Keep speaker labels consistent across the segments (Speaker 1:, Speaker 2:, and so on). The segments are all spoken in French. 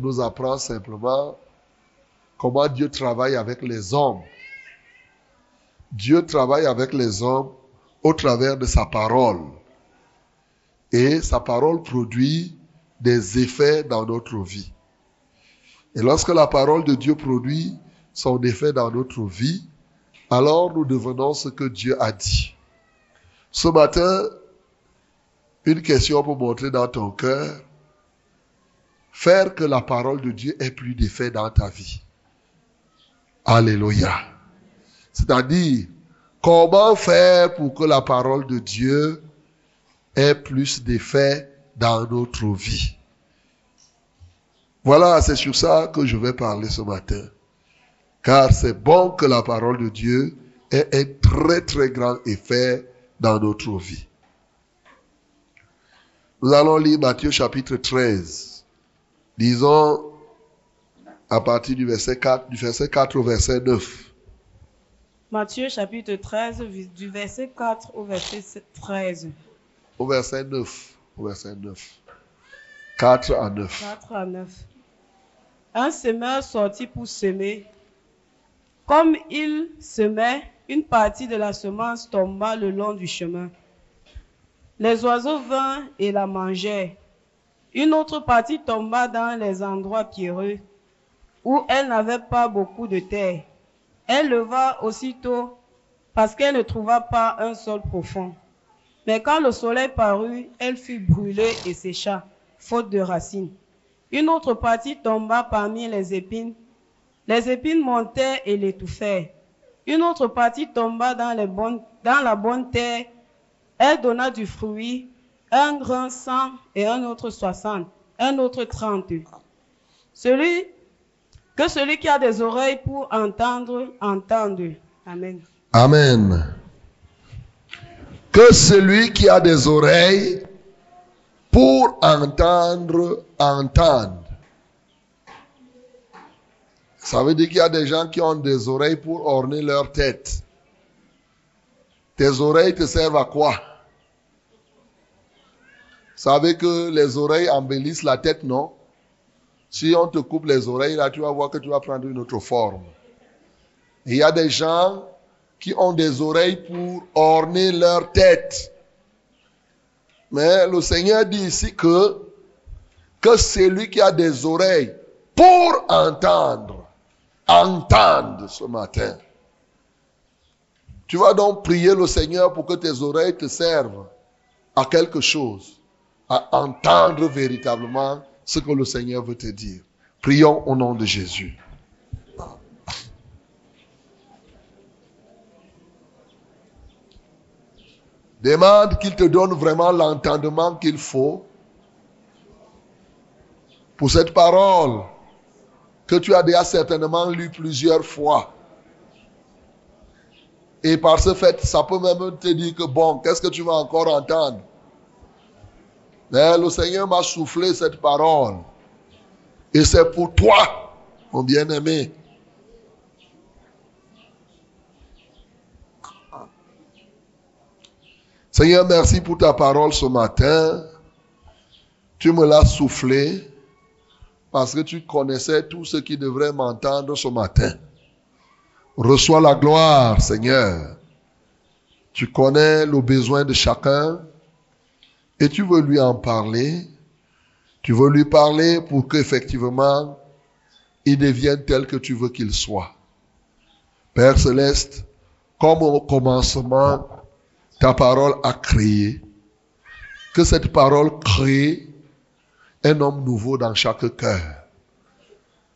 Speaker 1: nous apprend simplement comment Dieu travaille avec les hommes. Dieu travaille avec les hommes au travers de sa parole. Et sa parole produit des effets dans notre vie. Et lorsque la parole de Dieu produit son effet dans notre vie, alors nous devenons ce que Dieu a dit. Ce matin, une question pour montrer dans ton cœur, faire que la parole de Dieu ait plus d'effet dans ta vie. Alléluia. C'est-à-dire, comment faire pour que la parole de Dieu ait plus d'effet dans notre vie? Voilà, c'est sur ça que je vais parler ce matin. Car c'est bon que la parole de Dieu ait un très très grand effet dans notre vie. Nous allons lire Matthieu chapitre 13. Disons à partir du verset 4, du verset 4 au verset 9.
Speaker 2: Matthieu chapitre 13, du verset 4 au verset 13.
Speaker 1: Au verset 9. Au verset 9. 4 à 9.
Speaker 2: 4 à 9. Un semeur sortit pour semer. Comme il semait, une partie de la semence tomba le long du chemin. Les oiseaux vinrent et la mangèrent. Une autre partie tomba dans les endroits pierreux, où elle n'avait pas beaucoup de terre. Elle leva aussitôt parce qu'elle ne trouva pas un sol profond. Mais quand le soleil parut, elle fut brûlée et sécha, faute de racines. Une autre partie tomba parmi les épines. Les épines montaient et l'étouffèrent. Une autre partie tomba dans, dans la bonne terre. Elle donna du fruit, un grand cent et un autre soixante, un autre trente. Celui, que celui qui a des oreilles pour entendre, entende. Amen.
Speaker 1: Amen. Que celui qui a des oreilles pour entendre, entende. Ça veut dire qu'il y a des gens qui ont des oreilles pour orner leur tête. Tes oreilles te servent à quoi? Savez que les oreilles embellissent la tête, non? Si on te coupe les oreilles, là, tu vas voir que tu vas prendre une autre forme. il y a des gens qui ont des oreilles pour orner leur tête. Mais le Seigneur dit ici que, que celui qui a des oreilles pour entendre, entende ce matin. Tu vas donc prier le Seigneur pour que tes oreilles te servent à quelque chose, à entendre véritablement ce que le Seigneur veut te dire. Prions au nom de Jésus. Demande qu'il te donne vraiment l'entendement qu'il faut pour cette parole que tu as déjà certainement lu plusieurs fois. Et par ce fait, ça peut même te dire que bon, qu'est-ce que tu vas encore entendre? Mais le Seigneur m'a soufflé cette parole. Et c'est pour toi, mon bien-aimé. Seigneur, merci pour ta parole ce matin. Tu me l'as soufflé parce que tu connaissais tout ce qui devrait m'entendre ce matin. Reçois la gloire, Seigneur. Tu connais le besoin de chacun et tu veux lui en parler. Tu veux lui parler pour qu'effectivement il devienne tel que tu veux qu'il soit. Père céleste, comme au commencement, ta parole a créé, que cette parole crée un homme nouveau dans chaque cœur.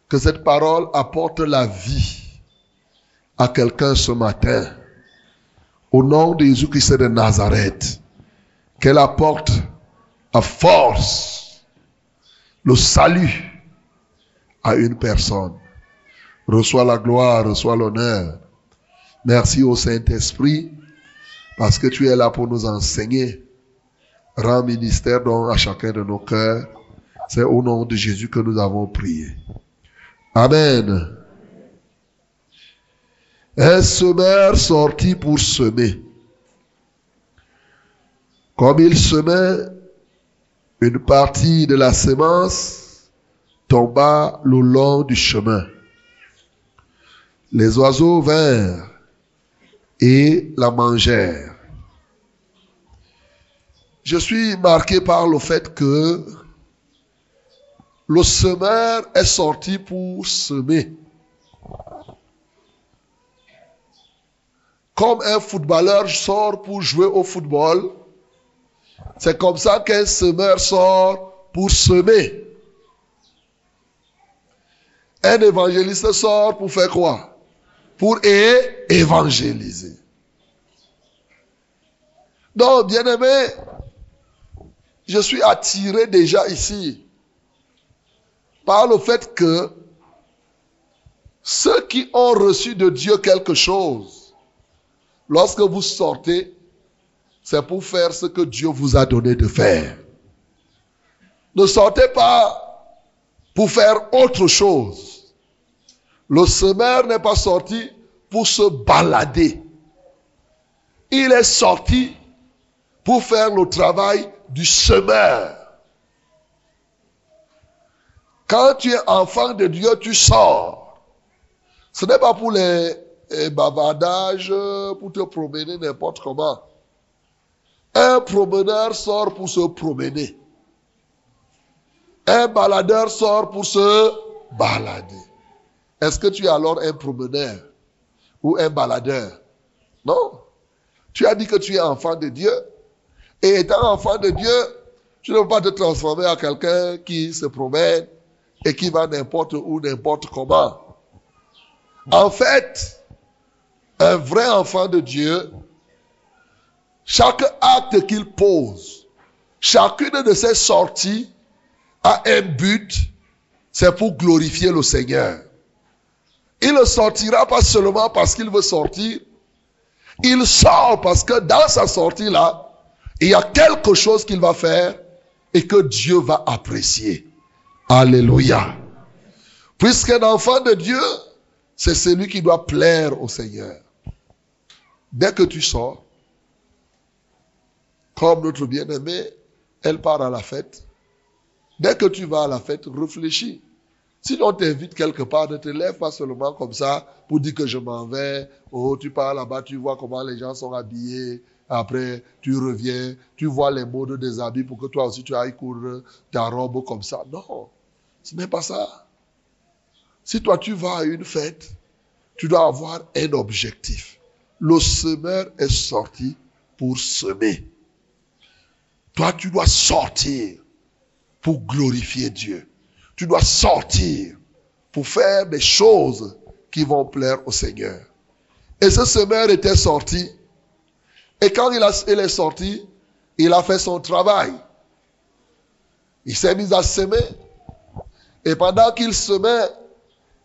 Speaker 1: Que cette parole apporte la vie à quelqu'un ce matin. Au nom de Jésus-Christ de Nazareth. Qu'elle apporte à force le salut à une personne. Reçois la gloire, reçois l'honneur. Merci au Saint-Esprit parce que tu es là pour nous enseigner. Rends ministère donc à chacun de nos cœurs. C'est au nom de Jésus que nous avons prié. Amen. Un semeur sortit pour semer. Comme il semait, une partie de la semence tomba le long du chemin. Les oiseaux vinrent et la mangèrent. Je suis marqué par le fait que le semeur est sorti pour semer. Comme un footballeur sort pour jouer au football, c'est comme ça qu'un semeur sort pour semer. Un évangéliste sort pour faire quoi? Pour évangéliser. Donc, bien aimé, je suis attiré déjà ici par le fait que ceux qui ont reçu de Dieu quelque chose, lorsque vous sortez, c'est pour faire ce que Dieu vous a donné de faire. Ne sortez pas pour faire autre chose. Le semeur n'est pas sorti pour se balader. Il est sorti pour faire le travail du semeur. Quand tu es enfant de Dieu, tu sors. Ce n'est pas pour les, bavardages, pour te promener n'importe comment. Un promeneur sort pour se promener. Un baladeur sort pour se balader. Est-ce que tu es alors un promeneur ou un baladeur? Non. Tu as dit que tu es enfant de Dieu. Et étant enfant de Dieu, tu ne peux pas te transformer en quelqu'un qui se promène et qui va n'importe où, n'importe comment. En fait, un vrai enfant de Dieu, chaque acte qu'il pose, chacune de ses sorties a un but, c'est pour glorifier le Seigneur. Il ne sortira pas seulement parce qu'il veut sortir, il sort parce que dans sa sortie-là, il y a quelque chose qu'il va faire et que Dieu va apprécier. Alléluia. Puisqu'un enfant de Dieu, c'est celui qui doit plaire au Seigneur. Dès que tu sors, comme notre bien-aimée, elle part à la fête. Dès que tu vas à la fête, réfléchis. Si on t'invite quelque part, ne te lève pas seulement comme ça pour dire que je m'en vais. Oh, tu pars là-bas, tu vois comment les gens sont habillés. Après, tu reviens, tu vois les modes des habits pour que toi aussi tu ailles courir ta robe comme ça. Non, ce n'est pas ça. Si toi tu vas à une fête, tu dois avoir un objectif. Le semeur est sorti pour semer. Toi, tu dois sortir pour glorifier Dieu. Tu dois sortir pour faire des choses qui vont plaire au Seigneur. Et ce semeur était sorti. Et quand il, est sorti, il a fait son travail. Il s'est mis à semer. Et pendant qu'il semait,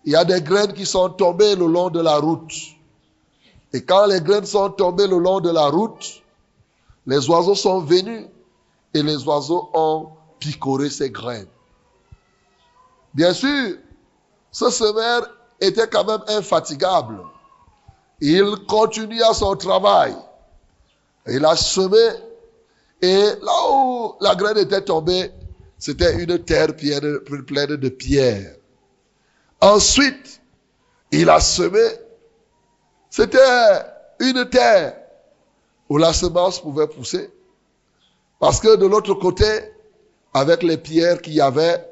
Speaker 1: il y a des graines qui sont tombées le long de la route. Et quand les graines sont tombées le long de la route, les oiseaux sont venus et les oiseaux ont picoré ces graines. Bien sûr, ce semeur était quand même infatigable. Il continua son travail. Il a semé et là où la graine était tombée, c'était une terre pleine de pierres. Ensuite, il a semé. C'était une terre où la semence pouvait pousser. Parce que de l'autre côté, avec les pierres qu'il y avait,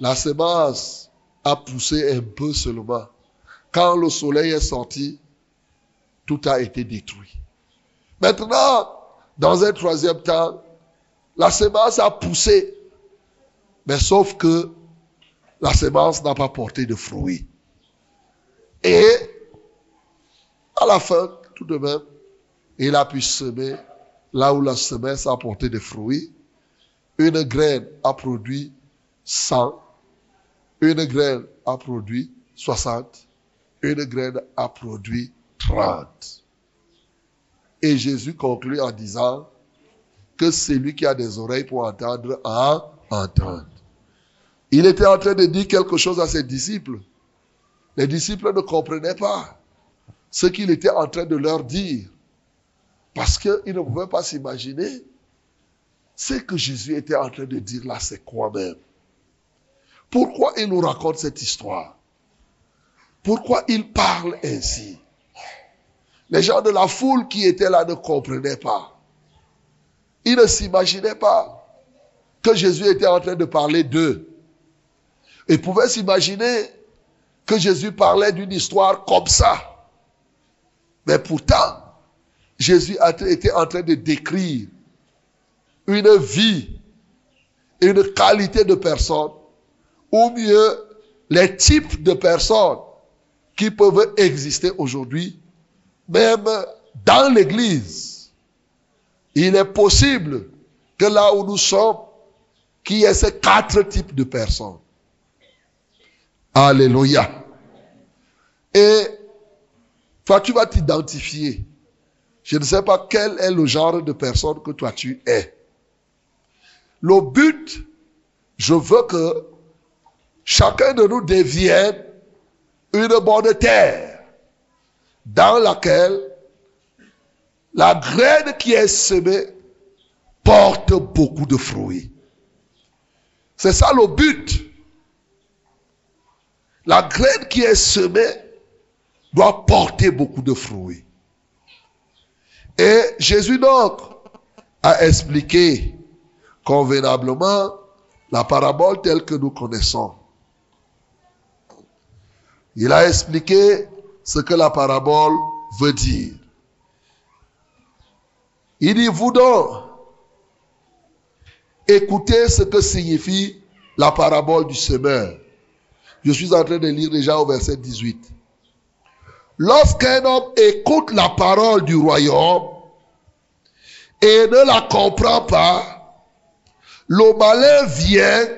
Speaker 1: la semence a poussé un peu seulement. Quand le soleil est sorti, tout a été détruit. Maintenant, dans un troisième temps, la semence a poussé, mais sauf que la semence n'a pas porté de fruits. Et à la fin, tout de même, il a pu semer là où la semence a porté des fruits, une graine a produit 100, une graine a produit 60, une graine a produit 30. Et Jésus conclut en disant que celui qui a des oreilles pour entendre, a entendre. Il était en train de dire quelque chose à ses disciples. Les disciples ne comprenaient pas ce qu'il était en train de leur dire. Parce qu'ils ne pouvaient pas s'imaginer ce que Jésus était en train de dire là, c'est quoi même. pourquoi il nous raconte cette histoire? Pourquoi il parle ainsi? Les gens de la foule qui étaient là ne comprenaient pas. Ils ne s'imaginaient pas que Jésus était en train de parler d'eux. Ils pouvaient s'imaginer que Jésus parlait d'une histoire comme ça. Mais pourtant, Jésus était en train de décrire une vie, une qualité de personne, ou mieux les types de personnes qui peuvent exister aujourd'hui, même dans l'Église. Il est possible que là où nous sommes, qu'il y ait ces quatre types de personnes. Alléluia. Et toi, tu vas t'identifier. Je ne sais pas quel est le genre de personne que toi tu es. Le but, je veux que chacun de nous devienne une bonne terre dans laquelle la graine qui est semée porte beaucoup de fruits. C'est ça le but. La graine qui est semée doit porter beaucoup de fruits. Et Jésus donc a expliqué convenablement la parabole telle que nous connaissons. Il a expliqué ce que la parabole veut dire. Il dit, vous donc, écoutez ce que signifie la parabole du semeur. Je suis en train de lire déjà au verset 18. Lorsqu'un homme écoute la parole du royaume et ne la comprend pas, le malin vient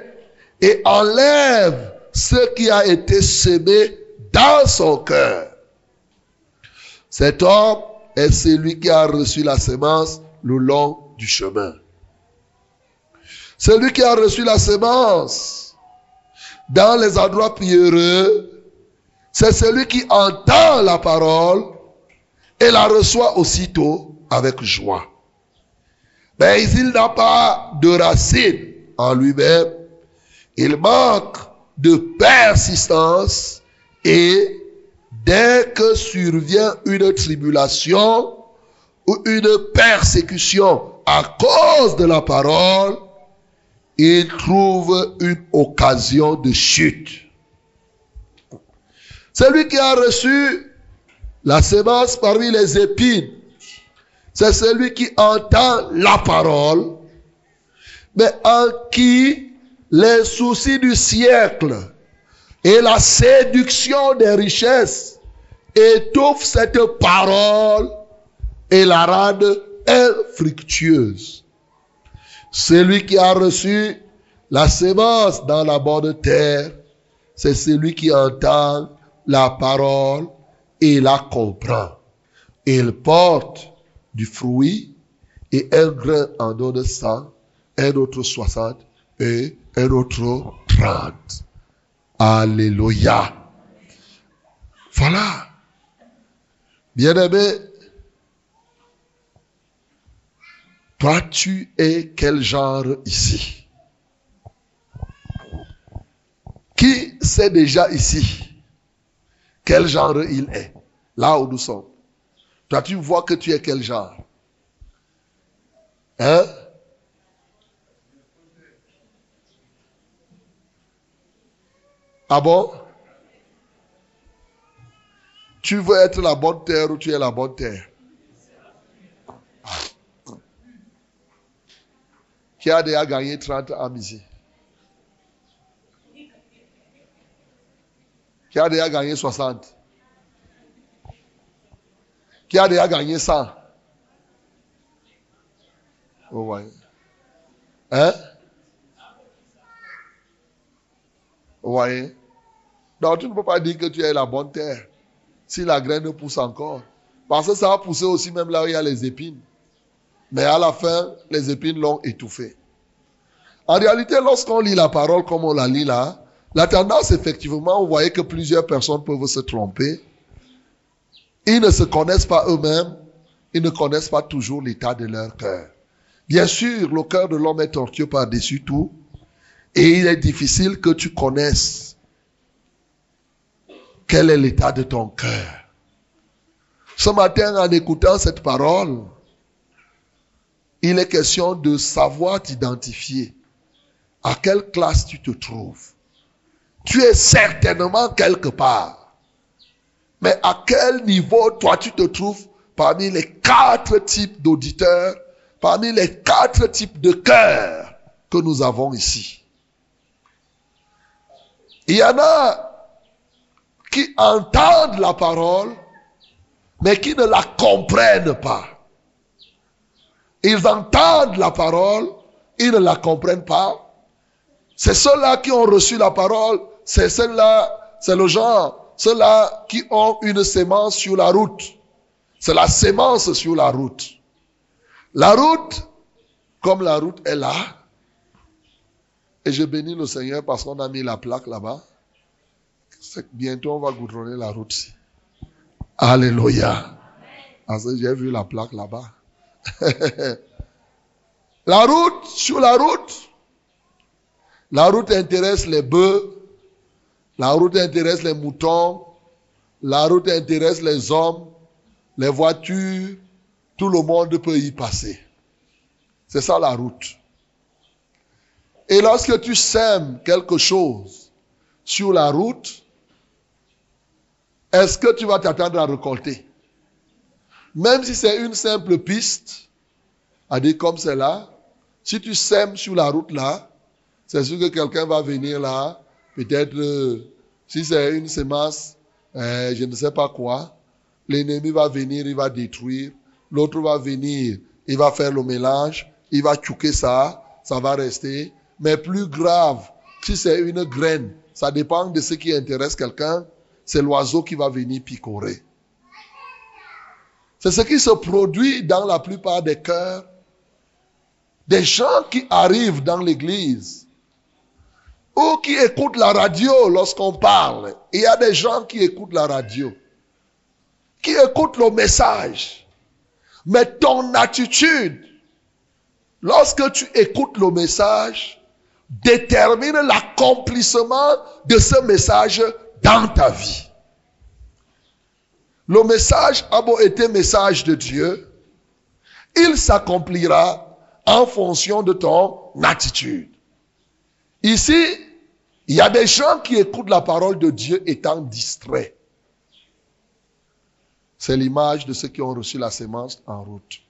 Speaker 1: et enlève ce qui a été semé dans son cœur. Cet homme est celui qui a reçu la semence le long du chemin. Celui qui a reçu la semence dans les endroits pierreux, c'est celui qui entend la parole et la reçoit aussitôt avec joie. Mais il n'a pas de racine en lui-même. Il manque de persistance et dès que survient une tribulation ou une persécution à cause de la parole, il trouve une occasion de chute. Celui qui a reçu la semence parmi les épines, c'est celui qui entend la parole, mais en qui les soucis du siècle et la séduction des richesses étouffent cette parole et la rendent infructueuse. Celui qui a reçu la semence dans la bonne terre, c'est celui qui entend la parole et la comprend. Il porte du fruit et un grain en donne 100, un autre 60 et un autre 30. Alléluia. Voilà. Bien-aimé, toi tu es quel genre ici? Qui sait déjà ici? Quel genre il est? Là où nous sommes. Toi tu vois que tu es quel genre. Hein? Ah bon? Tu veux être la bonne terre ou tu es la bonne terre? Qui a déjà gagné 30 âmes ici Qui a déjà gagné 60 Qui a déjà gagné 100 Vous voyez Hein? Vous voyez Donc tu ne peux pas dire que tu es la bonne terre si la graine pousse encore. Parce que ça va pousser aussi même là où il y a les épines. Mais à la fin, les épines l'ont étouffé. En réalité, lorsqu'on lit la parole comme on la lit là, la tendance, effectivement, vous voyez que plusieurs personnes peuvent se tromper. Ils ne se connaissent pas eux-mêmes. Ils ne connaissent pas toujours l'état de leur cœur. Bien sûr, le cœur de l'homme est tortueux par-dessus tout. Et il est difficile que tu connaisses quel est l'état de ton cœur. Ce matin, en écoutant cette parole, il est question de savoir t'identifier. À quelle classe tu te trouves Tu es certainement quelque part. Mais à quel niveau toi tu te trouves parmi les quatre types d'auditeurs, parmi les quatre types de cœurs que nous avons ici? Il y en a qui entendent la parole, mais qui ne la comprennent pas. Ils entendent la parole, ils ne la comprennent pas. C'est ceux-là qui ont reçu la parole, c'est ceux-là, c'est le genre, ceux-là qui ont une sémence sur la route. C'est la sémence sur la route. La route, comme la route est là, et je bénis le Seigneur parce qu'on a mis la plaque là-bas. Bientôt, on va goudronner la route. Alléluia. Parce que j'ai vu la plaque là-bas. la route, sur la route, la route intéresse les bœufs, la route intéresse les moutons, la route intéresse les hommes, les voitures, tout le monde peut y passer. C'est ça la route. Et lorsque tu sèmes quelque chose sur la route, est-ce que tu vas t'attendre à récolter? Même si c'est une simple piste, à dire comme c'est là, si tu sèmes sur la route là, c'est sûr que quelqu'un va venir là, peut-être, euh, si c'est une semence, euh, je ne sais pas quoi, l'ennemi va venir, il va détruire, l'autre va venir, il va faire le mélange, il va chouquer ça, ça va rester. Mais plus grave, si c'est une graine, ça dépend de ce qui intéresse quelqu'un, c'est l'oiseau qui va venir picorer. C'est ce qui se produit dans la plupart des cœurs. Des gens qui arrivent dans l'église ou qui écoutent la radio lorsqu'on parle. Il y a des gens qui écoutent la radio, qui écoutent le message. Mais ton attitude, lorsque tu écoutes le message, détermine l'accomplissement de ce message dans ta vie. Le message a beau être message de Dieu, il s'accomplira en fonction de ton attitude. Ici, il y a des gens qui écoutent la parole de Dieu étant distraits. C'est l'image de ceux qui ont reçu la sémence en route.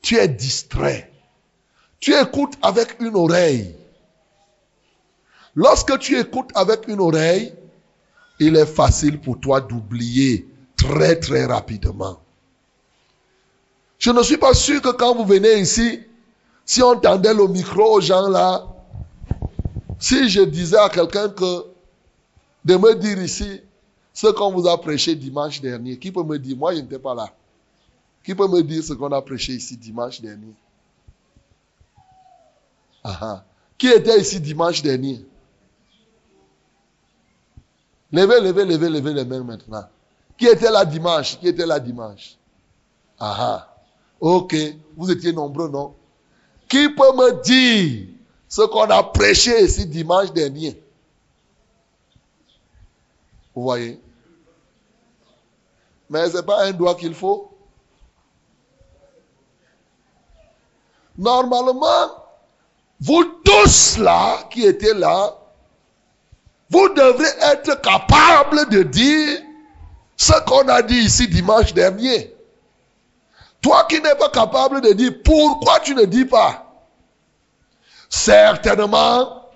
Speaker 1: Tu es distrait. Tu écoutes avec une oreille. Lorsque tu écoutes avec une oreille, il est facile pour toi d'oublier très très rapidement. Je ne suis pas sûr que quand vous venez ici, si on tendait le micro aux gens là, si je disais à quelqu'un que de me dire ici ce qu'on vous a prêché dimanche dernier, qui peut me dire, moi je n'étais pas là, qui peut me dire ce qu'on a prêché ici dimanche dernier? Qui était ici dimanche dernier? Levez, levez, levez, levez les mains maintenant. Qui était là dimanche? Qui était là dimanche? Ah Ok, vous étiez nombreux, non? Qui peut me dire ce qu'on a prêché ici dimanche dernier Vous voyez? Mais ce n'est pas un doigt qu'il faut. Normalement, vous tous là, qui étaient là, vous devrez être capables de dire ce qu'on a dit ici dimanche dernier. Toi qui n'es pas capable de dire pourquoi tu ne dis pas. Certainement,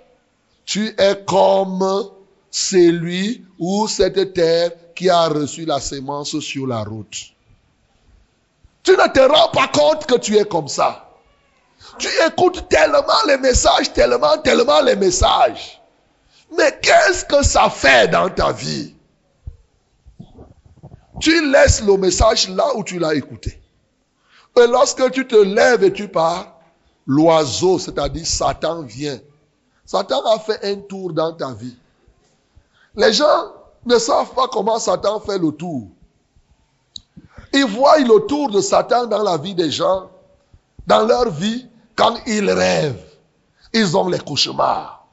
Speaker 1: tu es comme celui ou cette terre qui a reçu la sémence sur la route. Tu ne te rends pas compte que tu es comme ça. Tu écoutes tellement les messages, tellement, tellement les messages. Mais qu'est-ce que ça fait dans ta vie? Tu laisses le message là où tu l'as écouté. Et lorsque tu te lèves et tu pars, l'oiseau, c'est-à-dire Satan, vient. Satan a fait un tour dans ta vie. Les gens ne savent pas comment Satan fait le tour. Ils voient le tour de Satan dans la vie des gens, dans leur vie, quand ils rêvent. Ils ont les cauchemars.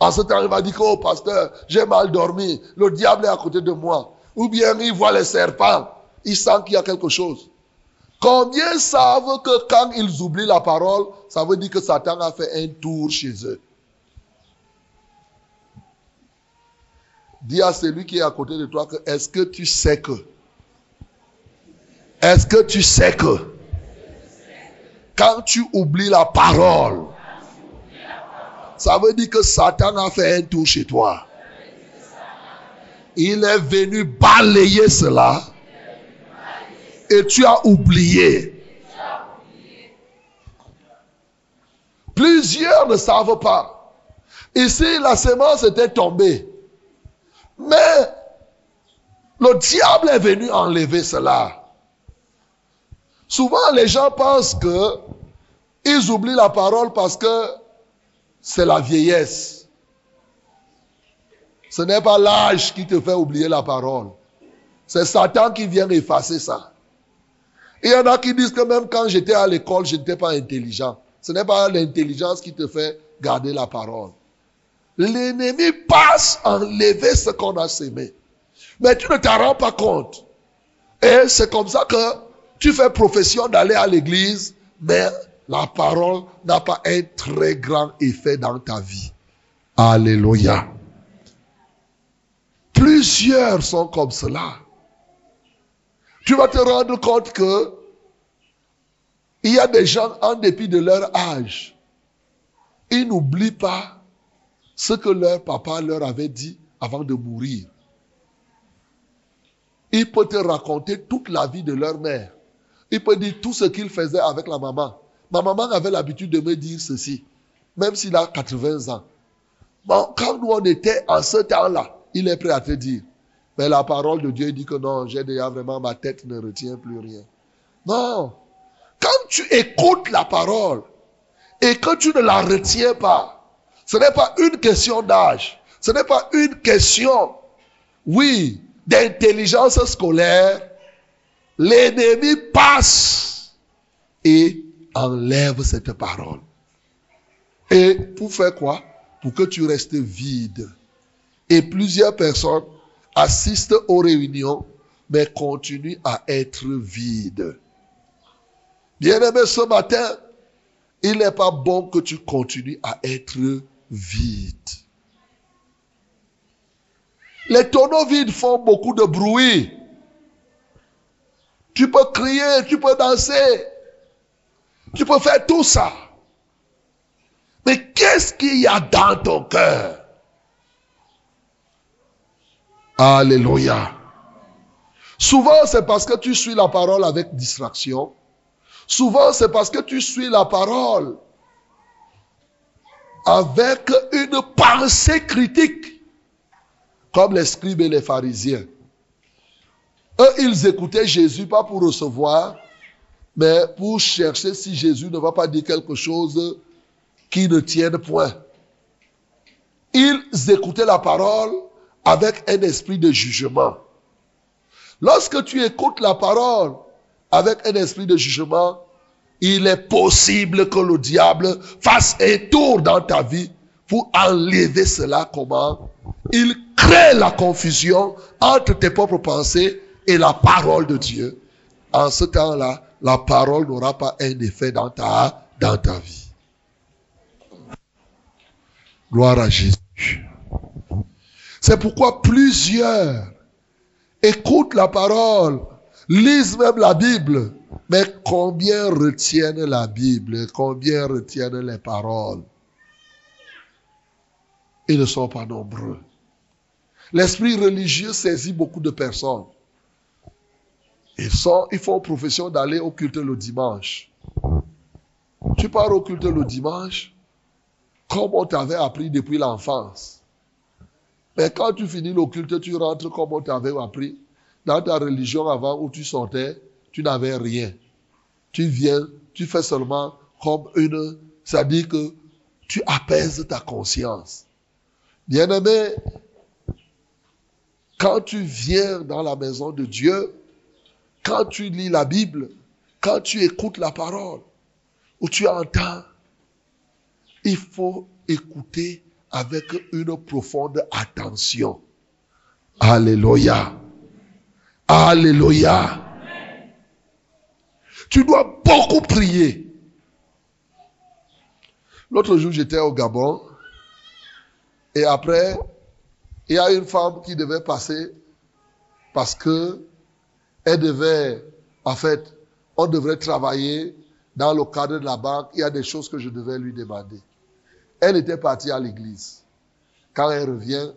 Speaker 1: En ce temps, il va dire oh pasteur, j'ai mal dormi, le diable est à côté de moi. Ou bien il voit les serpents, il sent qu'il y a quelque chose. Combien savent que quand ils oublient la parole, ça veut dire que Satan a fait un tour chez eux? Dis à celui qui est à côté de toi que est-ce que tu sais que? Est-ce que tu sais que? Quand tu oublies la parole, ça veut dire que Satan a fait un tour chez toi. Il est venu balayer cela et tu as oublié. Plusieurs ne savent pas. Ici, la semence était tombée. Mais le diable est venu enlever cela. Souvent, les gens pensent que ils oublient la parole parce que c'est la vieillesse. Ce n'est pas l'âge qui te fait oublier la parole. C'est Satan qui vient effacer ça. Il y en a qui disent que même quand j'étais à l'école, je n'étais pas intelligent. Ce n'est pas l'intelligence qui te fait garder la parole. L'ennemi passe enlever ce qu'on a semé. Mais tu ne t'en rends pas compte. Et c'est comme ça que tu fais profession d'aller à l'église, mais la parole n'a pas un très grand effet dans ta vie. Alléluia. Plusieurs sont comme cela. Tu vas te rendre compte que il y a des gens, en dépit de leur âge, ils n'oublient pas ce que leur papa leur avait dit avant de mourir. Il peut te raconter toute la vie de leur mère. Il peut dire tout ce qu'il faisait avec la maman. Ma maman avait l'habitude de me dire ceci, même s'il a 80 ans. Bon, quand nous on était en ce temps-là, il est prêt à te dire. Mais la parole de Dieu dit que non, j'ai déjà vraiment, ma tête ne retient plus rien. Non. Quand tu écoutes la parole et que tu ne la retiens pas, ce n'est pas une question d'âge. Ce n'est pas une question, oui, d'intelligence scolaire. L'ennemi passe et enlève cette parole. Et pour faire quoi? Pour que tu restes vide. Et plusieurs personnes assistent aux réunions, mais continuent à être vides. Bien-aimé, ce matin, il n'est pas bon que tu continues à être vide. Les tonneaux vides font beaucoup de bruit. Tu peux crier, tu peux danser, tu peux faire tout ça. Mais qu'est-ce qu'il y a dans ton cœur? Alléluia. Souvent, c'est parce que tu suis la parole avec distraction. Souvent, c'est parce que tu suis la parole avec une pensée critique, comme les scribes et les pharisiens. Eux, ils écoutaient Jésus pas pour recevoir, mais pour chercher si Jésus ne va pas dire quelque chose qui ne tienne point. Ils écoutaient la parole avec un esprit de jugement. Lorsque tu écoutes la parole avec un esprit de jugement, il est possible que le diable fasse un tour dans ta vie pour enlever cela. Comment? Il crée la confusion entre tes propres pensées et la parole de Dieu. En ce temps-là, la parole n'aura pas un effet dans ta, dans ta vie. Gloire à Jésus. C'est pourquoi plusieurs écoutent la parole, lisent même la Bible, mais combien retiennent la Bible, combien retiennent les paroles? Ils ne sont pas nombreux. L'esprit religieux saisit beaucoup de personnes. Ils, sont, ils font profession d'aller au culte le dimanche. Tu pars au culte le dimanche, comme on t'avait appris depuis l'enfance. Mais quand tu finis le culte, tu rentres comme on t'avait appris. Dans ta religion avant où tu sortais, tu n'avais rien. Tu viens, tu fais seulement comme une, ça dit que tu apaises ta conscience. Bien-aimé, quand tu viens dans la maison de Dieu, quand tu lis la Bible, quand tu écoutes la parole, ou tu entends, il faut écouter avec une profonde attention. Alléluia. Alléluia. Tu dois beaucoup prier. L'autre jour, j'étais au Gabon. Et après, il y a une femme qui devait passer parce que elle devait, en fait, on devrait travailler dans le cadre de la banque. Il y a des choses que je devais lui demander. Elle était partie à l'église. Quand elle revient,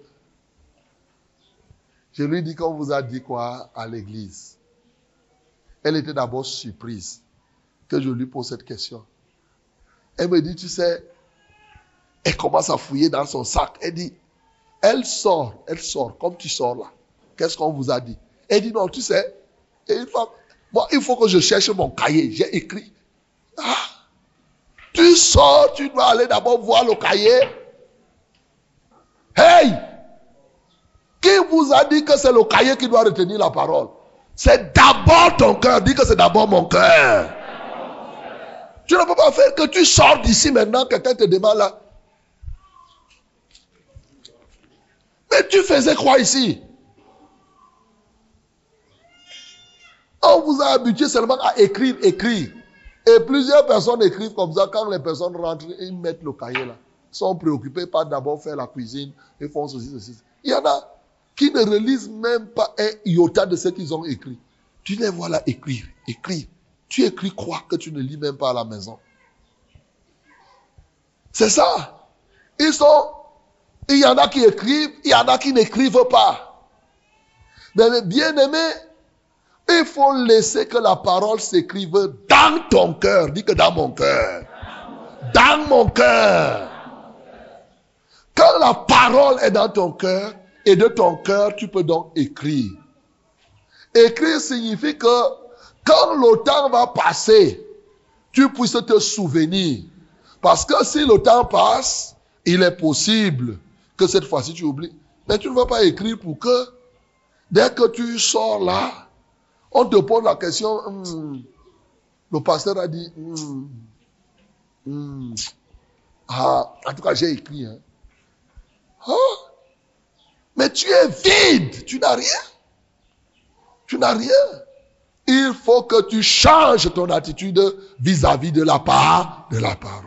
Speaker 1: je lui dis qu'on vous a dit quoi à l'église. Elle était d'abord surprise que je lui pose cette question. Elle me dit, tu sais, elle commence à fouiller dans son sac. Elle dit, elle sort, elle sort, comme tu sors là. Qu'est-ce qu'on vous a dit? Elle dit, non, tu sais, moi, il faut que je cherche mon cahier. J'ai écrit. Ah, sors, tu dois aller d'abord voir le cahier. Hey! Qui vous a dit que c'est le cahier qui doit retenir la parole? C'est d'abord ton cœur. Dis que c'est d'abord mon cœur. Tu ne peux pas faire que tu sors d'ici maintenant, quelqu'un te demande là. Mais tu faisais quoi ici? On vous a habitué seulement à écrire, écrire. Et plusieurs personnes écrivent comme ça. Quand les personnes rentrent, ils mettent le cahier là. Ils sont préoccupés par d'abord faire la cuisine. Ils font ceci, ceci. Il y en a qui ne relisent même pas un iota de ce qu'ils ont écrit. Tu les vois là écrire, écrire. Tu écris quoi que tu ne lis même pas à la maison? C'est ça. Ils sont, il y en a qui écrivent, il y en a qui n'écrivent pas. Mais bien aimé, il faut laisser que la parole s'écrive dans ton cœur. Dis que dans mon cœur. Dans mon cœur. Quand la parole est dans ton cœur, et de ton cœur, tu peux donc écrire. Écrire signifie que quand le temps va passer, tu puisses te souvenir. Parce que si le temps passe, il est possible que cette fois-ci tu oublies. Mais tu ne vas pas écrire pour que, dès que tu sors là, on te pose la question, hmm, le pasteur a dit, hmm, hmm, ah, en tout cas j'ai écrit. Hein. Ah, mais tu es vide, tu n'as rien. Tu n'as rien. Il faut que tu changes ton attitude vis-à-vis de la part, de la parole.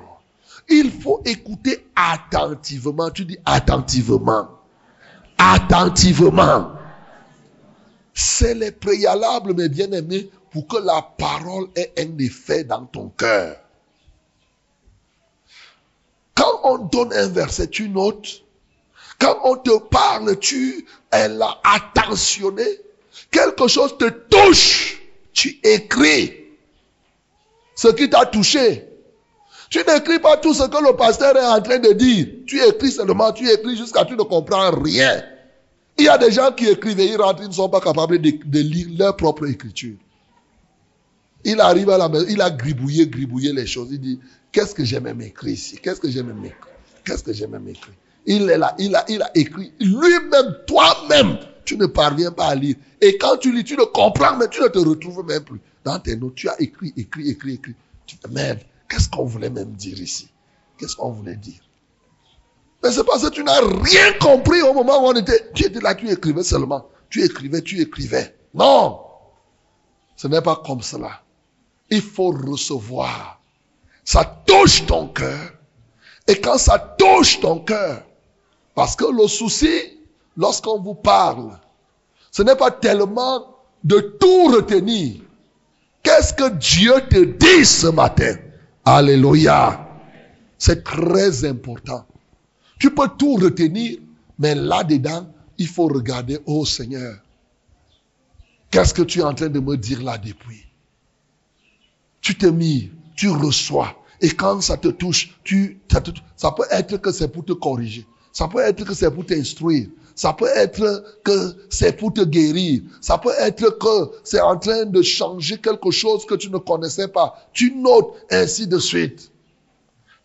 Speaker 1: Il faut écouter attentivement. Tu dis attentivement. Attentivement. C'est les préalables, mes bien-aimés, pour que la parole ait un effet dans ton cœur. Quand on donne un verset, tu notes. Quand on te parle, tu es là attentionné. Quelque chose te touche, tu écris ce qui t'a touché. Tu n'écris pas tout ce que le pasteur est en train de dire. Tu écris seulement, tu écris jusqu'à tu ne comprends rien. Il y a des gens qui écrivent et ils rentrent, ils ne sont pas capables de, lire leur propre écriture. Il arrive à la maison, il a gribouillé, gribouillé les choses. Il dit, qu'est-ce que j'ai même écrit ici? Qu'est-ce que j'ai même écrit Qu'est-ce que j'ai même écrit Il est là, il a, il écrit. Lui-même, toi-même, tu ne parviens pas à lire. Et quand tu lis, tu ne comprends, mais tu ne te retrouves même plus. Dans tes notes, tu as écrit, écrit, écrit, écrit. Tu te merde, qu'est-ce qu'on voulait même dire ici? Qu'est-ce qu'on voulait dire? Mais c'est parce que tu n'as rien compris au moment où on était. Tu étais là, tu écrivais seulement. Tu écrivais, tu écrivais. Non. Ce n'est pas comme cela. Il faut recevoir. Ça touche ton cœur. Et quand ça touche ton cœur, parce que le souci, lorsqu'on vous parle, ce n'est pas tellement de tout retenir. Qu'est-ce que Dieu te dit ce matin? Alléluia. C'est très important. Tu peux tout retenir, mais là-dedans, il faut regarder, oh Seigneur, qu'est-ce que tu es en train de me dire là depuis? Tu te mis, tu reçois. Et quand ça te touche, tu, ça, ça peut être que c'est pour te corriger. Ça peut être que c'est pour t'instruire. Ça peut être que c'est pour te guérir. Ça peut être que c'est en train de changer quelque chose que tu ne connaissais pas. Tu notes ainsi de suite.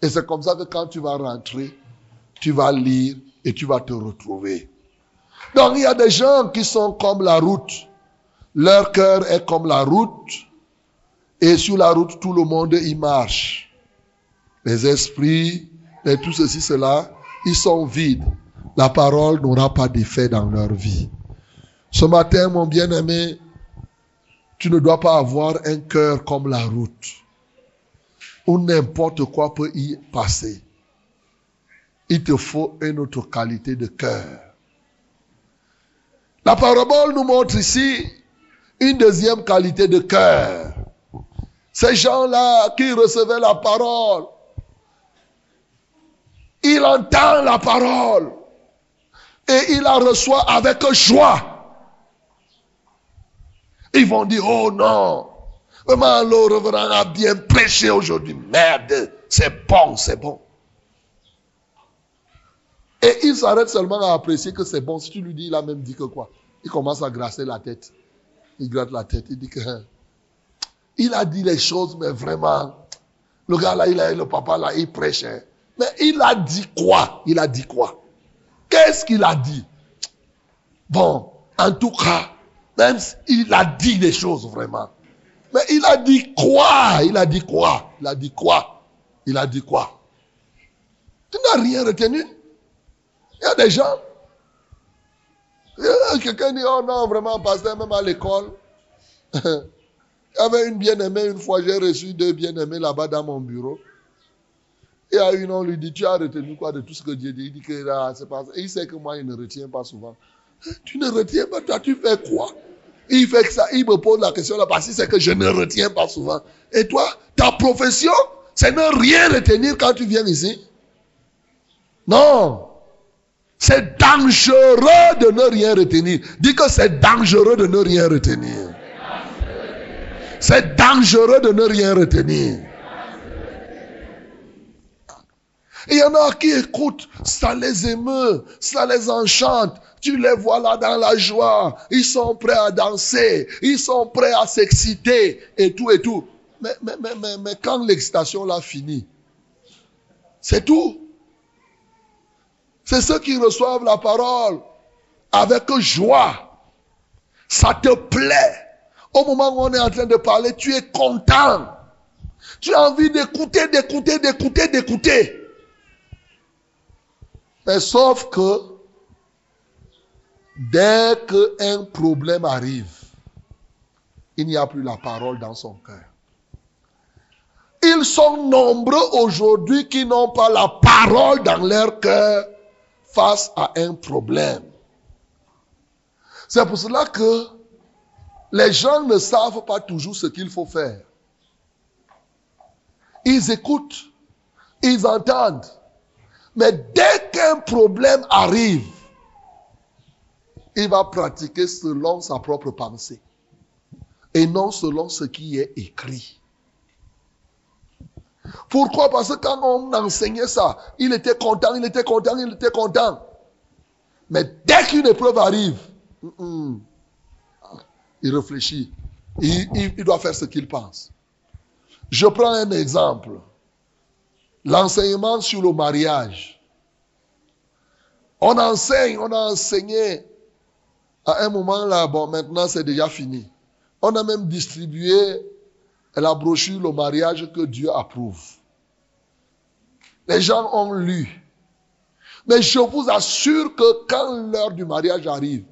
Speaker 1: Et c'est comme ça que quand tu vas rentrer, tu vas lire et tu vas te retrouver. Donc il y a des gens qui sont comme la route. Leur cœur est comme la route. Et sur la route, tout le monde y marche. Les esprits, et tout ceci, cela, ils sont vides, la parole n'aura pas d'effet dans leur vie. Ce matin, mon bien-aimé, tu ne dois pas avoir un cœur comme la route, où n'importe quoi peut y passer. Il te faut une autre qualité de cœur. La parabole nous montre ici une deuxième qualité de cœur. Ces gens-là qui recevaient la parole, il entend la parole et il la reçoit avec joie. Ils vont dire, oh non, vraiment le revenant a bien prêché aujourd'hui. Merde, c'est bon, c'est bon. Et il s'arrête seulement à apprécier que c'est bon. Si tu lui dis, il a même dit que quoi? Il commence à grasser la tête. Il gratte la tête. Il dit que... Hein, il a dit les choses, mais vraiment... Le gars là, il a le papa là, il prêche. Hein. Mais il a dit quoi? Il a dit quoi? Qu'est-ce qu'il a dit? Bon, en tout cas, même s'il a dit des choses vraiment. Mais il a dit quoi? Il a dit quoi? Il a dit quoi? Il a dit quoi? Tu n'as rien retenu? Il y a des gens. Quelqu'un dit, oh non, vraiment, pasteur, même à l'école. Il y avait une bien-aimée, une fois j'ai reçu deux bien-aimés là-bas dans mon bureau. Et à une, on lui dit, tu as retenu quoi de tout ce que Dieu dit? Il dit que ah, c'est pas Et il sait que moi, il ne retient pas souvent. Tu ne retiens pas, toi, tu fais quoi? Il fait que ça, il me pose la question là, parce que c'est que je ne retiens pas souvent. Et toi, ta profession, c'est ne rien retenir quand tu viens ici Non. C'est dangereux de ne rien retenir. Dis que c'est dangereux de ne rien retenir. C'est dangereux de ne rien retenir. Il y en a qui écoutent, ça les émeut, ça les enchante. Tu les vois là dans la joie. Ils sont prêts à danser. Ils sont prêts à s'exciter et tout et tout. Mais, mais, mais, mais, quand l'excitation l'a fini, c'est tout. C'est ceux qui reçoivent la parole avec joie. Ça te plaît. Au moment où on est en train de parler, tu es content. Tu as envie d'écouter, d'écouter, d'écouter, d'écouter. Mais sauf que dès qu'un problème arrive, il n'y a plus la parole dans son cœur. Ils sont nombreux aujourd'hui qui n'ont pas la parole dans leur cœur face à un problème. C'est pour cela que les gens ne savent pas toujours ce qu'il faut faire. Ils écoutent, ils entendent, mais dès qu'un problème arrive, il va pratiquer selon sa propre pensée et non selon ce qui est écrit. Pourquoi? Parce que quand on enseignait ça, il était content, il était content, il était content. Mais dès qu'une épreuve arrive, il réfléchit. il doit faire ce qu'il pense. Je prends un exemple. L'enseignement sur le mariage. On enseigne, on a enseigné. À un moment là, bon, maintenant c'est déjà fini. On a même distribué la brochure Le mariage que Dieu approuve. Les gens ont lu. Mais je vous assure que quand l'heure du mariage arrive,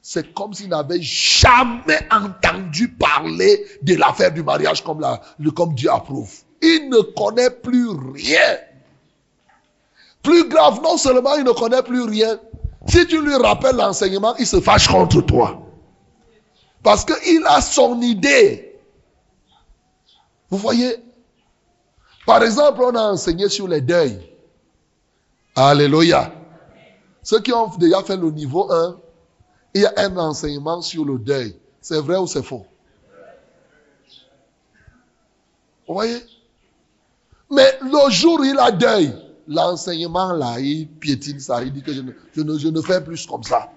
Speaker 1: c'est comme s'ils n'avaient jamais entendu parler de l'affaire du mariage comme, comme Dieu approuve il ne connaît plus rien. Plus grave, non seulement il ne connaît plus rien, si tu lui rappelles l'enseignement, il se fâche contre toi. Parce qu'il a son idée. Vous voyez Par exemple, on a enseigné sur les deuils. Alléluia. Ceux qui ont déjà fait le niveau 1, il y a un enseignement sur le deuil. C'est vrai ou c'est faux? Vous voyez? Mais le jour où il a deuil, l'enseignement là, il piétine ça. Il dit que je ne, je fais plus comme ça.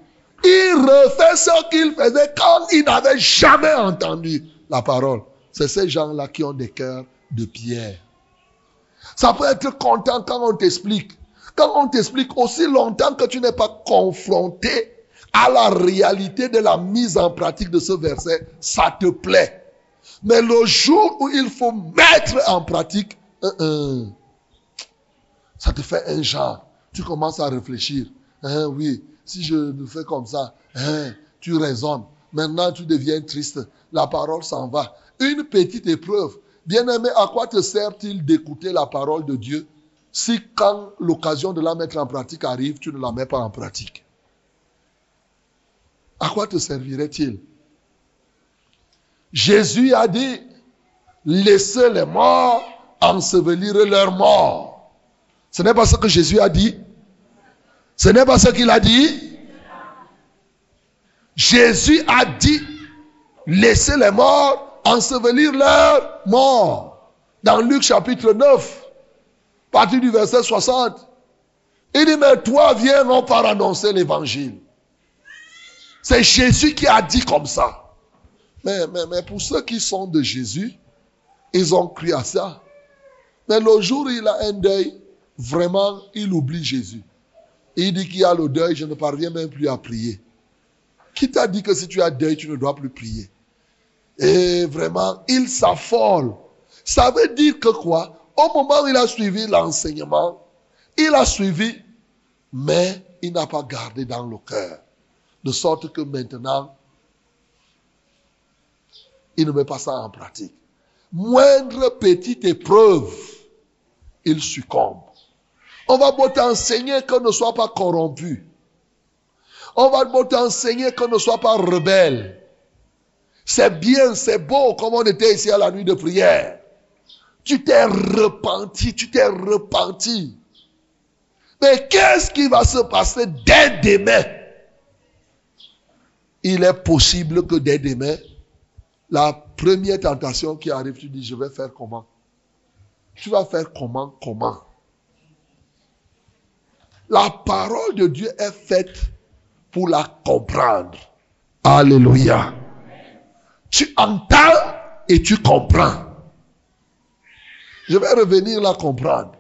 Speaker 1: Il refait ce qu'il faisait quand il n'avait jamais entendu la parole. C'est ces gens-là qui ont des cœurs de pierre. Ça peut être content quand on t'explique. Quand on t'explique aussi longtemps que tu n'es pas confronté à la réalité de la mise en pratique de ce verset, ça te plaît. Mais le jour où il faut mettre en pratique, ça te fait un genre. tu commences à réfléchir. Hein, oui, si je le fais comme ça, hein, tu raisonnes. Maintenant, tu deviens triste. La parole s'en va. Une petite épreuve. Bien-aimé, à quoi te sert-il d'écouter la parole de Dieu si quand l'occasion de la mettre en pratique arrive, tu ne la mets pas en pratique? À quoi te servirait-il? Jésus a dit, laissez les morts ensevelir leurs morts. Ce n'est pas ce que Jésus a dit. Ce n'est pas ce qu'il a dit. Jésus a dit, laissez les morts ensevelir leurs morts. Dans Luc chapitre 9, partir du verset 60. Il dit, mais toi viens non par annoncer l'évangile. C'est Jésus qui a dit comme ça. Mais, mais, mais pour ceux qui sont de Jésus, ils ont cru à ça. Mais le jour où il a un deuil, vraiment, il oublie Jésus. Il dit qu'il y a le deuil, je ne parviens même plus à prier. Qui t'a dit que si tu as deuil, tu ne dois plus prier? Et vraiment, il s'affole. Ça veut dire que quoi? Au moment où il a suivi l'enseignement, il a suivi, mais il n'a pas gardé dans le cœur. De sorte que maintenant, il ne met pas ça en pratique. Moindre petite épreuve, il succombe. On va beau t'enseigner qu'on ne soit pas corrompu. On va beau t'enseigner qu'on ne soit pas rebelle. C'est bien, c'est beau comme on était ici à la nuit de prière. Tu t'es repenti, tu t'es repenti. Mais qu'est-ce qui va se passer dès demain? Il est possible que dès demain, la première tentation qui arrive, tu dis, je vais faire comment? Tu vas faire comment Comment? La parole de Dieu est faite pour la comprendre. Alléluia. Tu entends et tu comprends. Je vais revenir la comprendre.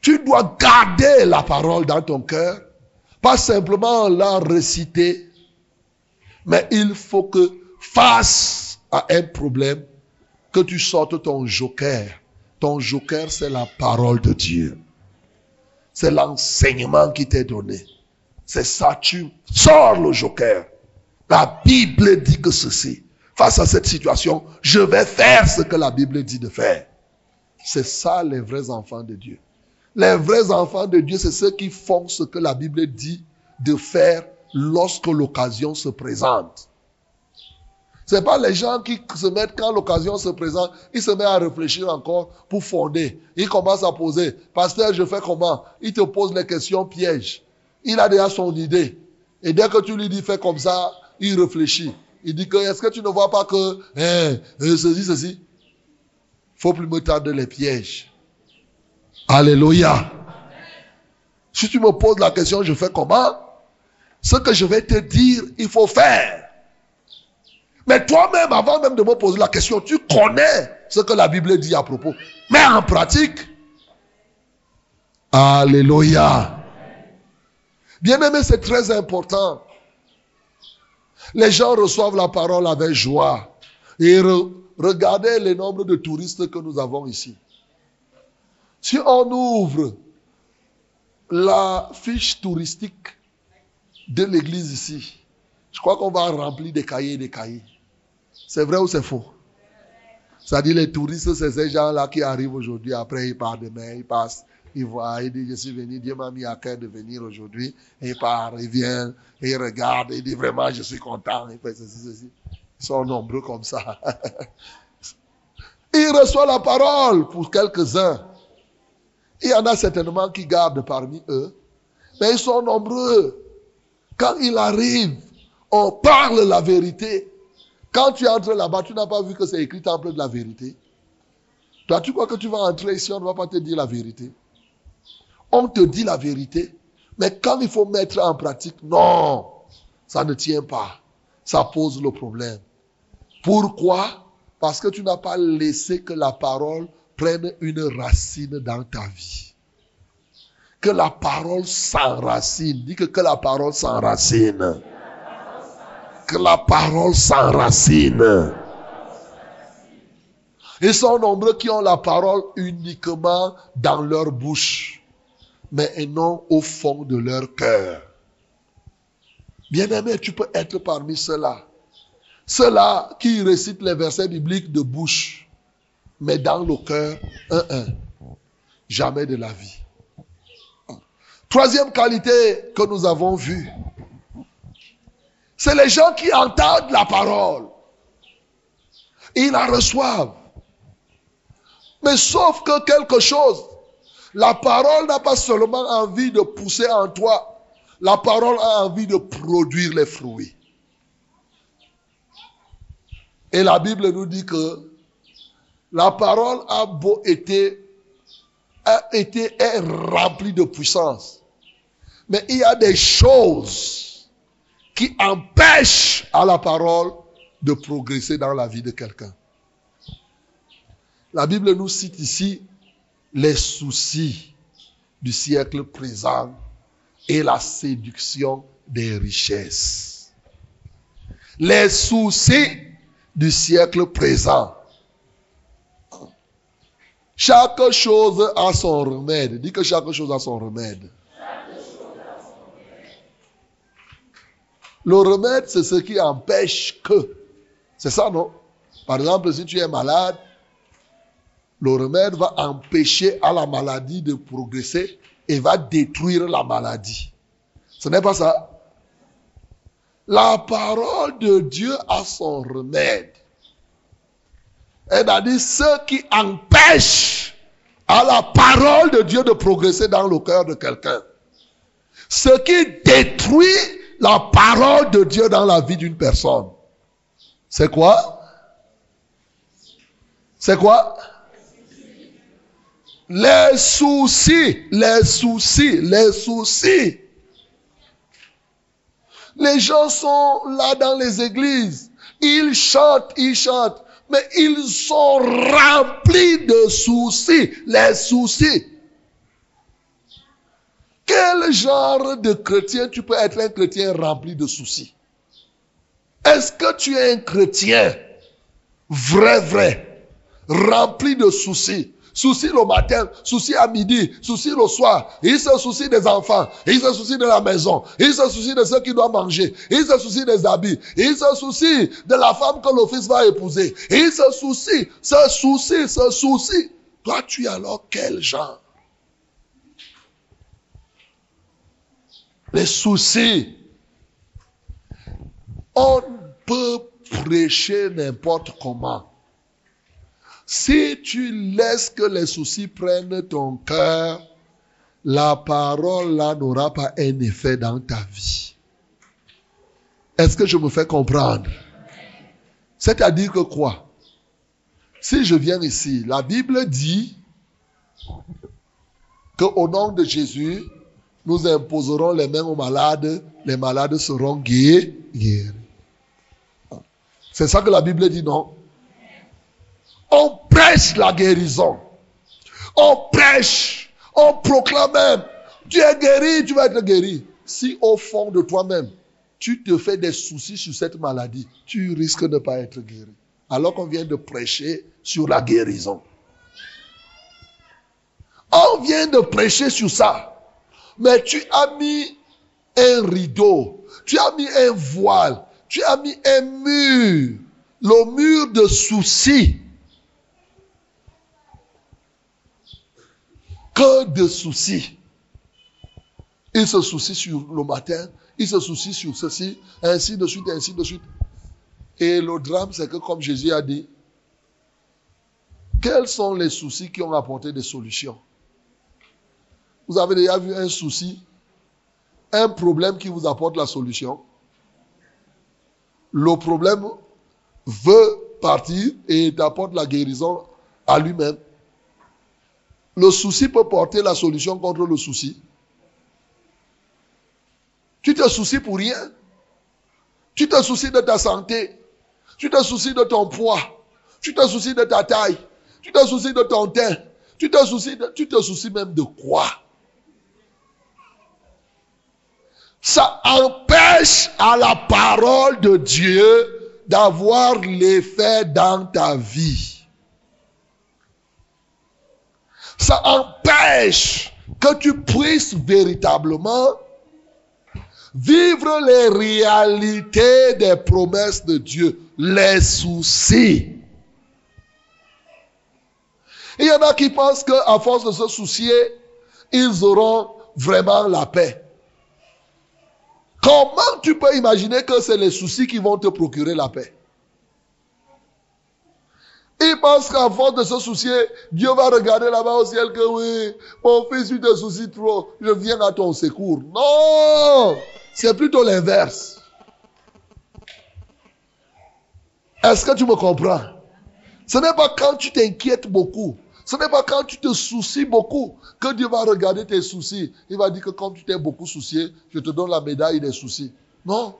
Speaker 1: Tu dois garder la parole dans ton cœur, pas simplement la réciter, mais il faut que face à un problème, que tu sortes ton joker. Ton joker, c'est la parole de Dieu. C'est l'enseignement qui t'est donné. C'est ça, tu sors le joker. La Bible dit que ceci. Face à cette situation, je vais faire ce que la Bible dit de faire. C'est ça les vrais enfants de Dieu. Les vrais enfants de Dieu, c'est ceux qui font ce que la Bible dit de faire lorsque l'occasion se présente. C'est pas les gens qui se mettent quand l'occasion se présente, ils se mettent à réfléchir encore pour fonder. Ils commencent à poser. Pasteur, je fais comment? Il te pose les questions pièges. Il a déjà son idée. Et dès que tu lui dis fais comme ça, il réfléchit. Il dit que est-ce que tu ne vois pas que euh, ceci, ceci? Faut plus me tarder les pièges. Alléluia. Si tu me poses la question, je fais comment? Ce que je vais te dire, il faut faire. Mais toi-même, avant même de me poser la question, tu connais ce que la Bible dit à propos. Mais en pratique, Alléluia. Bien aimé, c'est très important. Les gens reçoivent la parole avec joie. Et regardez le nombre de touristes que nous avons ici. Si on ouvre la fiche touristique de l'église ici, je crois qu'on va remplir des cahiers et des cahiers. C'est vrai ou c'est faux? Dit les touristes, c'est ces gens-là qui arrivent aujourd'hui, après ils partent demain, ils passent, ils voient, ils disent, je suis venu, Dieu m'a mis à cœur de venir aujourd'hui. Partent, ils viennent, et ils regardent, ils disent vraiment, je suis content, ils font ceci, ceci. Ils sont nombreux comme ça. ils reçoivent la parole pour quelques-uns. Il y en a certainement qui gardent parmi eux, mais ils sont nombreux. Quand il arrive, on parle la vérité. Quand tu entres là-bas, tu n'as pas vu que c'est écrit temple de la vérité. Toi, tu crois que tu vas entrer ici, on ne va pas te dire la vérité. On te dit la vérité, mais quand il faut mettre en pratique, non, ça ne tient pas. Ça pose le problème. Pourquoi? Parce que tu n'as pas laissé que la parole prenne une racine dans ta vie. Que la parole s'enracine. Dis que, que la parole s'enracine que la parole s'enracine. Ils sont nombreux qui ont la parole uniquement dans leur bouche. Mais un non au fond de leur cœur. Bien-aimé, tu peux être parmi ceux-là. Ceux-là qui récitent les versets bibliques de bouche, mais dans le cœur, un, un, jamais de la vie. Troisième qualité que nous avons vue, c'est les gens qui entendent la parole. Ils la reçoivent. Mais sauf que quelque chose, la parole n'a pas seulement envie de pousser en toi, la parole a envie de produire les fruits. Et la Bible nous dit que la parole a beau été, a été remplie de puissance. Mais il y a des choses qui empêchent à la parole de progresser dans la vie de quelqu'un. La Bible nous cite ici les soucis du siècle présent et la séduction des richesses. Les soucis du siècle présent. Chaque chose a son remède. Dis que chaque chose a son remède. Le remède, c'est ce qui empêche que. C'est ça, non? Par exemple, si tu es malade, le remède va empêcher à la maladie de progresser et va détruire la maladie. Ce n'est pas ça. La parole de Dieu a son remède. Elle a dit ce qui empêche à la parole de Dieu de progresser dans le cœur de quelqu'un. Ce qui détruit la parole de Dieu dans la vie d'une personne. C'est quoi? C'est quoi? Les soucis, les soucis, les soucis. Les gens sont là dans les églises. Ils chantent, ils chantent. Mais ils sont remplis de soucis. Les soucis. Quel genre de chrétien tu peux être un chrétien rempli de soucis? Est-ce que tu es un chrétien vrai, vrai, rempli de soucis? Soucis le matin, soucis à midi, soucis le soir. Il se soucie des enfants, il se soucie de la maison, il se soucie de ceux qui doivent manger, il se soucie des habits, il se soucie de la femme que le fils va épouser, il se soucie, se soucie, se soucie. Toi, tu es alors quel genre? Les soucis. On peut prêcher n'importe comment. Si tu laisses que les soucis prennent ton cœur, la parole là n'aura pas un effet dans ta vie. Est-ce que je me fais comprendre? C'est-à-dire que quoi? Si je viens ici, la Bible dit qu'au nom de Jésus, nous imposerons les mains aux malades, les malades seront guéris. C'est ça que la Bible dit, non? On prêche la guérison. On prêche. On proclame même. Tu es guéri, tu vas être guéri. Si au fond de toi-même, tu te fais des soucis sur cette maladie, tu risques de ne pas être guéri. Alors qu'on vient de prêcher sur la guérison. On vient de prêcher sur ça. Mais tu as mis un rideau, tu as mis un voile, tu as mis un mur, le mur de soucis de soucis. Il se soucie sur le matin, il se soucie sur ceci, ainsi de suite, ainsi de suite. Et le drame, c'est que comme Jésus a dit, quels sont les soucis qui ont apporté des solutions? Vous avez déjà vu un souci, un problème qui vous apporte la solution? Le problème veut partir et t'apporte la guérison à lui-même. Le souci peut porter la solution contre le souci. Tu te soucies pour rien. Tu te soucies de ta santé. Tu te soucies de ton poids. Tu te soucies de ta taille. Tu te soucies de ton teint. Tu te soucies, de, tu te soucies même de quoi? Ça empêche à la parole de Dieu d'avoir l'effet dans ta vie empêche que tu puisses véritablement vivre les réalités des promesses de Dieu, les soucis. Il y en a qui pensent qu'à force de se soucier, ils auront vraiment la paix. Comment tu peux imaginer que c'est les soucis qui vont te procurer la paix? Ils pensent qu'à force de se soucier, Dieu va regarder là-bas au ciel que oui, mon fils, tu te soucies trop, je viens à ton secours. Non C'est plutôt l'inverse. Est-ce que tu me comprends? Ce n'est pas quand tu t'inquiètes beaucoup, ce n'est pas quand tu te soucies beaucoup que Dieu va regarder tes soucis. Il va dire que comme tu t'es beaucoup soucié, je te donne la médaille des soucis. Non.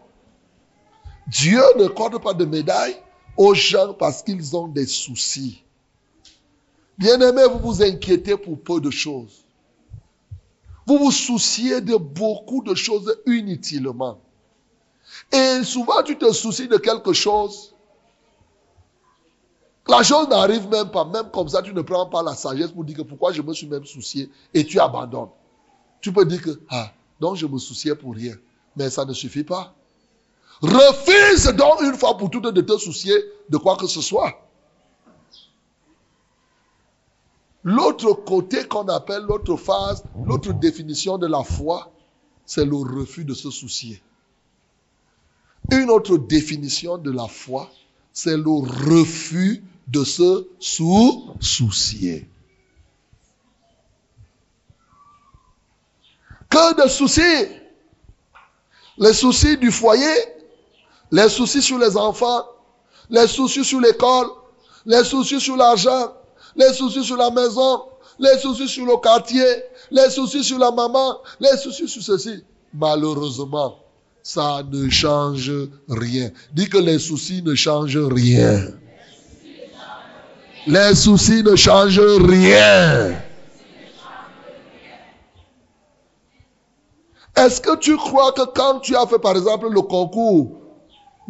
Speaker 1: Dieu ne accorde pas de médaille aux gens parce qu'ils ont des soucis. Bien-aimés, vous vous inquiétez pour peu de choses. Vous vous souciez de beaucoup de choses inutilement. Et souvent, tu te soucies de quelque chose la chose n'arrive même pas. Même comme ça, tu ne prends pas la sagesse pour dire que pourquoi je me suis même soucié et tu abandonnes. Tu peux dire que, ah, donc je me souciais pour rien. Mais ça ne suffit pas. Refuse donc une fois pour toutes de te soucier de quoi que ce soit. L'autre côté qu'on appelle l'autre phase, l'autre définition de la foi, c'est le refus de se soucier. Une autre définition de la foi, c'est le refus de se sous-soucier. Que de soucis? Les soucis du foyer, les soucis sur les enfants, les soucis sur l'école, les soucis sur l'argent, les soucis sur la maison, les soucis sur le quartier, les soucis sur la maman, les soucis sur ceci. Malheureusement, ça ne change rien. Dis que les soucis ne changent rien. Les soucis ne changent rien. Est-ce que tu crois que quand tu as fait par exemple le concours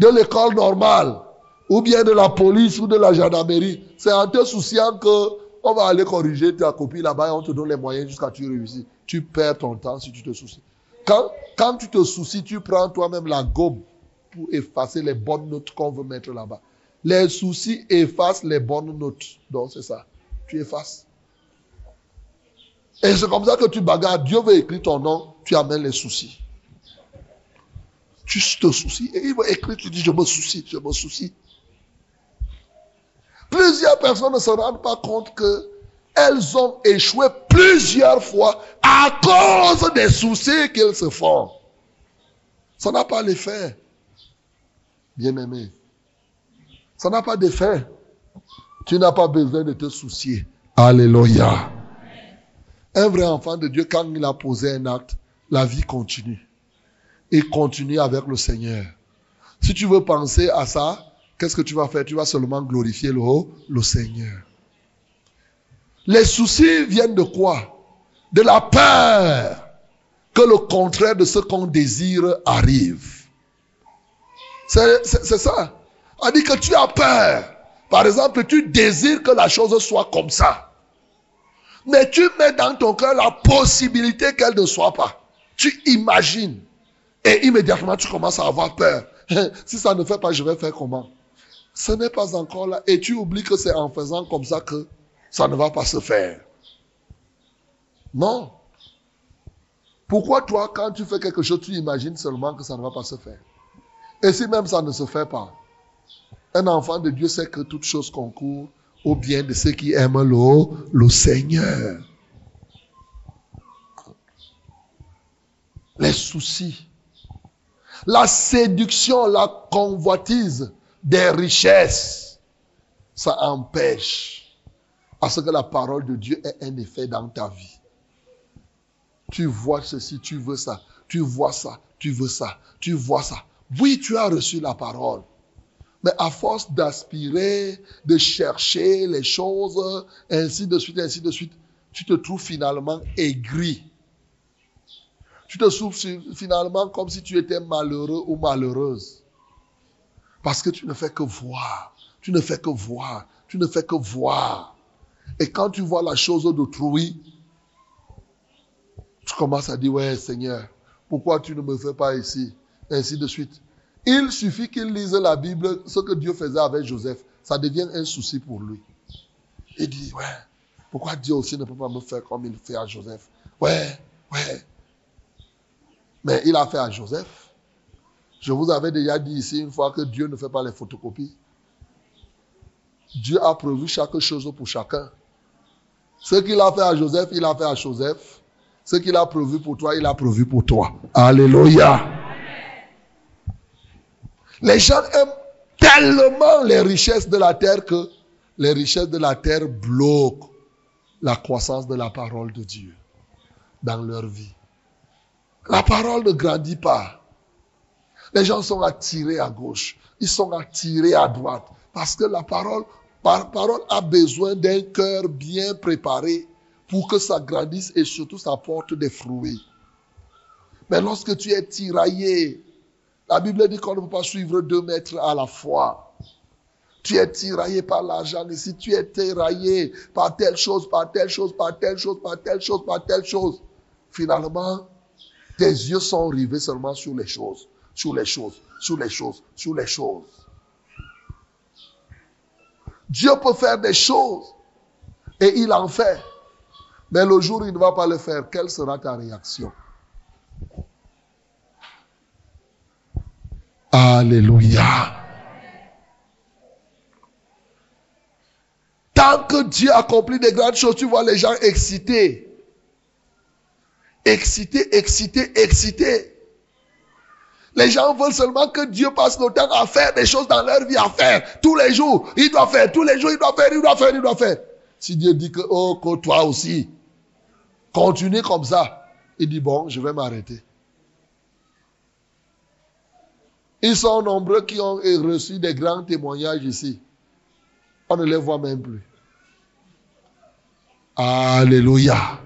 Speaker 1: de l'école normale, ou bien de la police ou de la gendarmerie, c'est en te souciant que on va aller corriger ta copie là-bas et on te donne les moyens jusqu'à tu réussis. Tu perds ton temps si tu te soucies. Quand, quand tu te soucies, tu prends toi-même la gomme pour effacer les bonnes notes qu'on veut mettre là-bas. Les soucis effacent les bonnes notes. Donc c'est ça. Tu effaces. Et c'est comme ça que tu bagarres. Dieu veut écrire ton nom, tu amènes les soucis. Tu te soucies. Et il va écrire, tu dis, je me soucie, je me soucie. Plusieurs personnes ne se rendent pas compte que elles ont échoué plusieurs fois à cause des soucis qu'elles se font. Ça n'a pas l'effet. Bien aimé. Ça n'a pas d'effet. Tu n'as pas besoin de te soucier. Alléluia. Un vrai enfant de Dieu, quand il a posé un acte, la vie continue. Il continue avec le Seigneur. Si tu veux penser à ça, qu'est-ce que tu vas faire? Tu vas seulement glorifier le, le Seigneur. Les soucis viennent de quoi? De la peur que le contraire de ce qu'on désire arrive. C'est ça. On dit que tu as peur. Par exemple, tu désires que la chose soit comme ça. Mais tu mets dans ton cœur la possibilité qu'elle ne soit pas. Tu imagines. Et immédiatement, tu commences à avoir peur. si ça ne fait pas, je vais faire comment? Ce n'est pas encore là. Et tu oublies que c'est en faisant comme ça que ça ne va pas se faire. Non. Pourquoi toi, quand tu fais quelque chose, tu imagines seulement que ça ne va pas se faire? Et si même ça ne se fait pas un enfant de Dieu sait que toute chose concourt au bien de ceux qui aiment le, le Seigneur. Les soucis, la séduction, la convoitise des richesses, ça empêche à ce que la parole de Dieu ait un effet dans ta vie. Tu vois ceci, tu veux ça, tu vois ça, tu veux ça, tu vois ça. Oui, tu as reçu la parole. Mais à force d'aspirer, de chercher les choses, ainsi de suite, ainsi de suite, tu te trouves finalement aigri. Tu te trouves finalement comme si tu étais malheureux ou malheureuse. Parce que tu ne fais que voir. Tu ne fais que voir. Tu ne fais que voir. Et quand tu vois la chose d'autrui, Tu commences à dire, ouais Seigneur, pourquoi tu ne me fais pas ici? Ainsi de suite. Il suffit qu'il lise la Bible, ce que Dieu faisait avec Joseph, ça devient un souci pour lui. Il dit, ouais, pourquoi Dieu aussi ne peut pas me faire comme il fait à Joseph? Ouais, ouais. Mais il a fait à Joseph. Je vous avais déjà dit ici une fois que Dieu ne fait pas les photocopies. Dieu a prévu chaque chose pour chacun. Ce qu'il a fait à Joseph, il a fait à Joseph. Ce qu'il a prévu pour toi, il a prévu pour toi. Alléluia. Les gens aiment tellement les richesses de la terre que les richesses de la terre bloquent la croissance de la parole de Dieu dans leur vie. La parole ne grandit pas. Les gens sont attirés à gauche, ils sont attirés à droite, parce que la parole, la parole a besoin d'un cœur bien préparé pour que ça grandisse et surtout ça porte des fruits. Mais lorsque tu es tiraillé, la Bible dit qu'on ne peut pas suivre deux maîtres à la fois. Tu es tiraillé par l'argent ici, tu es tiraillé par telle chose, par telle chose, par telle chose, par telle chose, par telle chose. Finalement, tes yeux sont rivés seulement sur les choses, sur les choses, sur les choses, sur les choses. Dieu peut faire des choses et il en fait. Mais le jour où il ne va pas le faire, quelle sera ta réaction? Alléluia. Tant que Dieu accomplit des grandes choses, tu vois les gens excités. Excités, excités, excités. Les gens veulent seulement que Dieu passe le temps à faire des choses dans leur vie, à faire tous les jours. Il doit faire, tous les jours, il doit faire, il doit faire, il doit faire. Si Dieu dit que, oh, que toi aussi, continue comme ça, il dit, bon, je vais m'arrêter. Ils sont nombreux qui ont reçu des grands témoignages ici. On ne les voit même plus. Alléluia.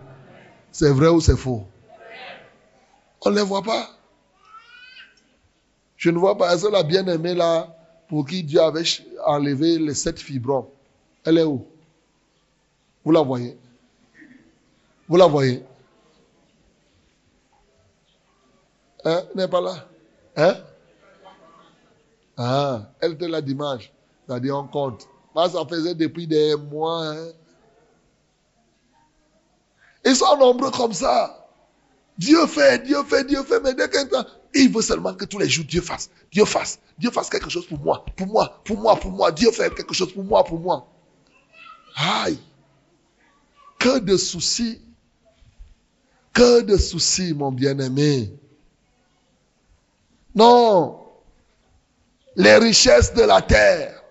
Speaker 1: C'est vrai ou c'est faux? On ne les voit pas. Je ne vois pas. Est-ce la bien-aimée là, pour qui Dieu avait enlevé les sept fibrons, elle est où? Vous la voyez? Vous la voyez? Hein? Elle n'est pas là Hein? Ah, elle était là dimanche. Dit, on compte. Moi, ça faisait depuis des mois. Hein. Ils sont nombreux comme ça. Dieu fait, Dieu fait, Dieu fait, mais dès qu'un temps, il veut seulement que tous les jours Dieu fasse, Dieu fasse, Dieu fasse quelque chose pour moi, pour moi, pour moi, pour moi. Dieu fait quelque chose pour moi, pour moi. Aïe. Que de soucis. Que de soucis, mon bien-aimé. Non, les richesses de la terre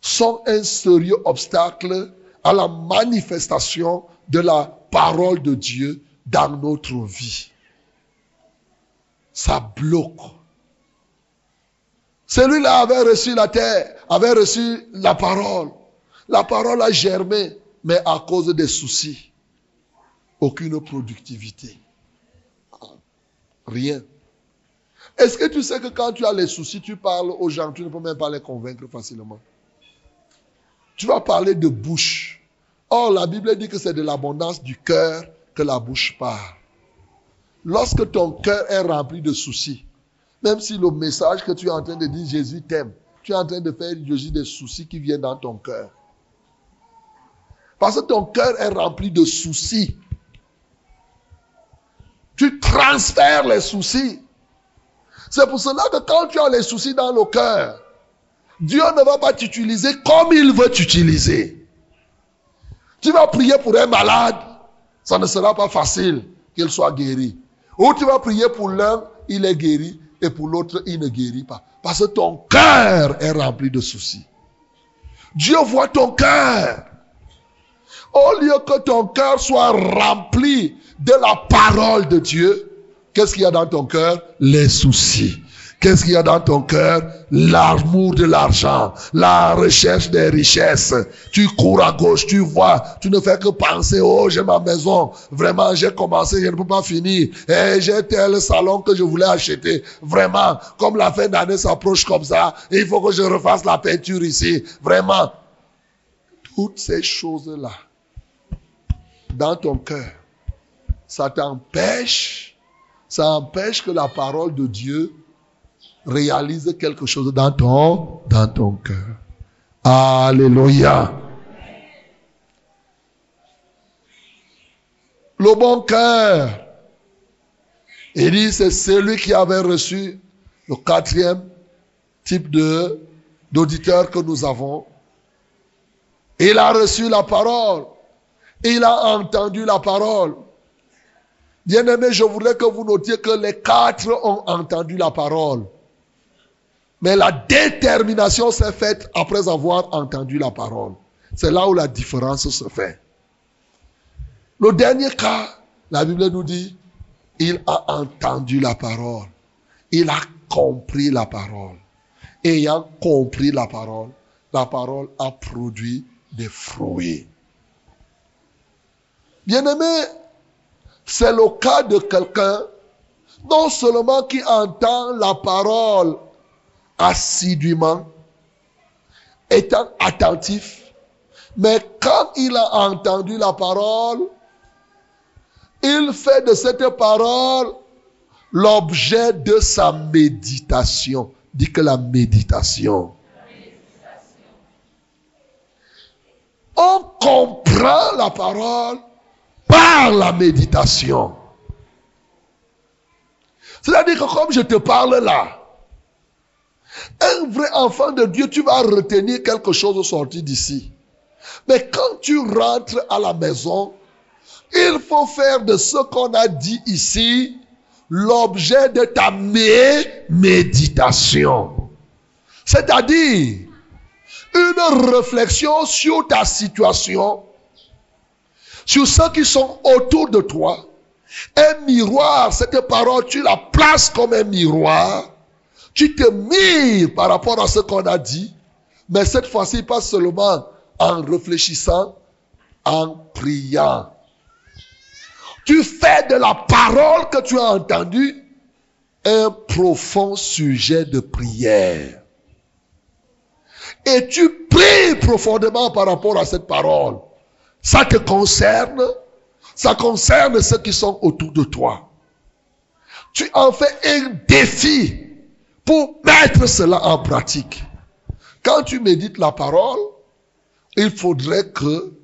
Speaker 1: sont un sérieux obstacle à la manifestation de la parole de Dieu dans notre vie. Ça bloque. Celui-là avait reçu la terre, avait reçu la parole. La parole a germé, mais à cause des soucis, aucune productivité. Rien. Est-ce que tu sais que quand tu as les soucis, tu parles aux gens, tu ne peux même pas les convaincre facilement? Tu vas parler de bouche. Or, la Bible dit que c'est de l'abondance du cœur que la bouche parle. Lorsque ton cœur est rempli de soucis, même si le message que tu es en train de dire Jésus t'aime, tu es en train de faire Jésus des soucis qui viennent dans ton cœur. Parce que ton cœur est rempli de soucis. Tu transfères les soucis. C'est pour cela que quand tu as les soucis dans le cœur, Dieu ne va pas t'utiliser comme il veut t'utiliser. Tu vas prier pour un malade, ça ne sera pas facile qu'il soit guéri. Ou tu vas prier pour l'un, il est guéri, et pour l'autre, il ne guérit pas. Parce que ton cœur est rempli de soucis. Dieu voit ton cœur. Au lieu que ton cœur soit rempli de la parole de Dieu, Qu'est-ce qu'il y a dans ton cœur? Les soucis. Qu'est-ce qu'il y a dans ton cœur? L'amour de l'argent, la recherche des richesses. Tu cours à gauche, tu vois, tu ne fais que penser, oh, j'ai ma maison, vraiment, j'ai commencé, je ne peux pas finir. Et eh, j'ai tel salon que je voulais acheter. Vraiment, comme la fin d'année s'approche comme ça, il faut que je refasse la peinture ici. Vraiment. Toutes ces choses-là, dans ton cœur, ça t'empêche, ça empêche que la parole de Dieu réalise quelque chose dans ton, dans ton cœur. Alléluia. Le bon cœur. Il dit, c'est celui qui avait reçu le quatrième type de, d'auditeur que nous avons. Il a reçu la parole. Il a entendu la parole. Bien-aimé, je voudrais que vous notiez que les quatre ont entendu la parole. Mais la détermination s'est faite après avoir entendu la parole. C'est là où la différence se fait. Le dernier cas, la Bible nous dit, il a entendu la parole. Il a compris la parole. Ayant compris la parole, la parole a produit des fruits. Bien-aimé, c'est le cas de quelqu'un non seulement qui entend la parole assidûment, étant attentif, mais quand il a entendu la parole, il fait de cette parole l'objet de sa méditation. Dit que la méditation. On comprend la parole par la méditation. C'est-à-dire que comme je te parle là, un vrai enfant de Dieu, tu vas retenir quelque chose sorti d'ici. Mais quand tu rentres à la maison, il faut faire de ce qu'on a dit ici l'objet de ta méditation. C'est-à-dire une réflexion sur ta situation, sur ceux qui sont autour de toi. Un miroir, cette parole, tu la places comme un miroir. Tu te mires par rapport à ce qu'on a dit, mais cette fois-ci, pas seulement en réfléchissant, en priant. Tu fais de la parole que tu as entendue un profond sujet de prière. Et tu pries profondément par rapport à cette parole. Ça te concerne, ça concerne ceux qui sont autour de toi. Tu en fais un défi pour mettre cela en pratique. Quand tu médites la parole, il faudrait que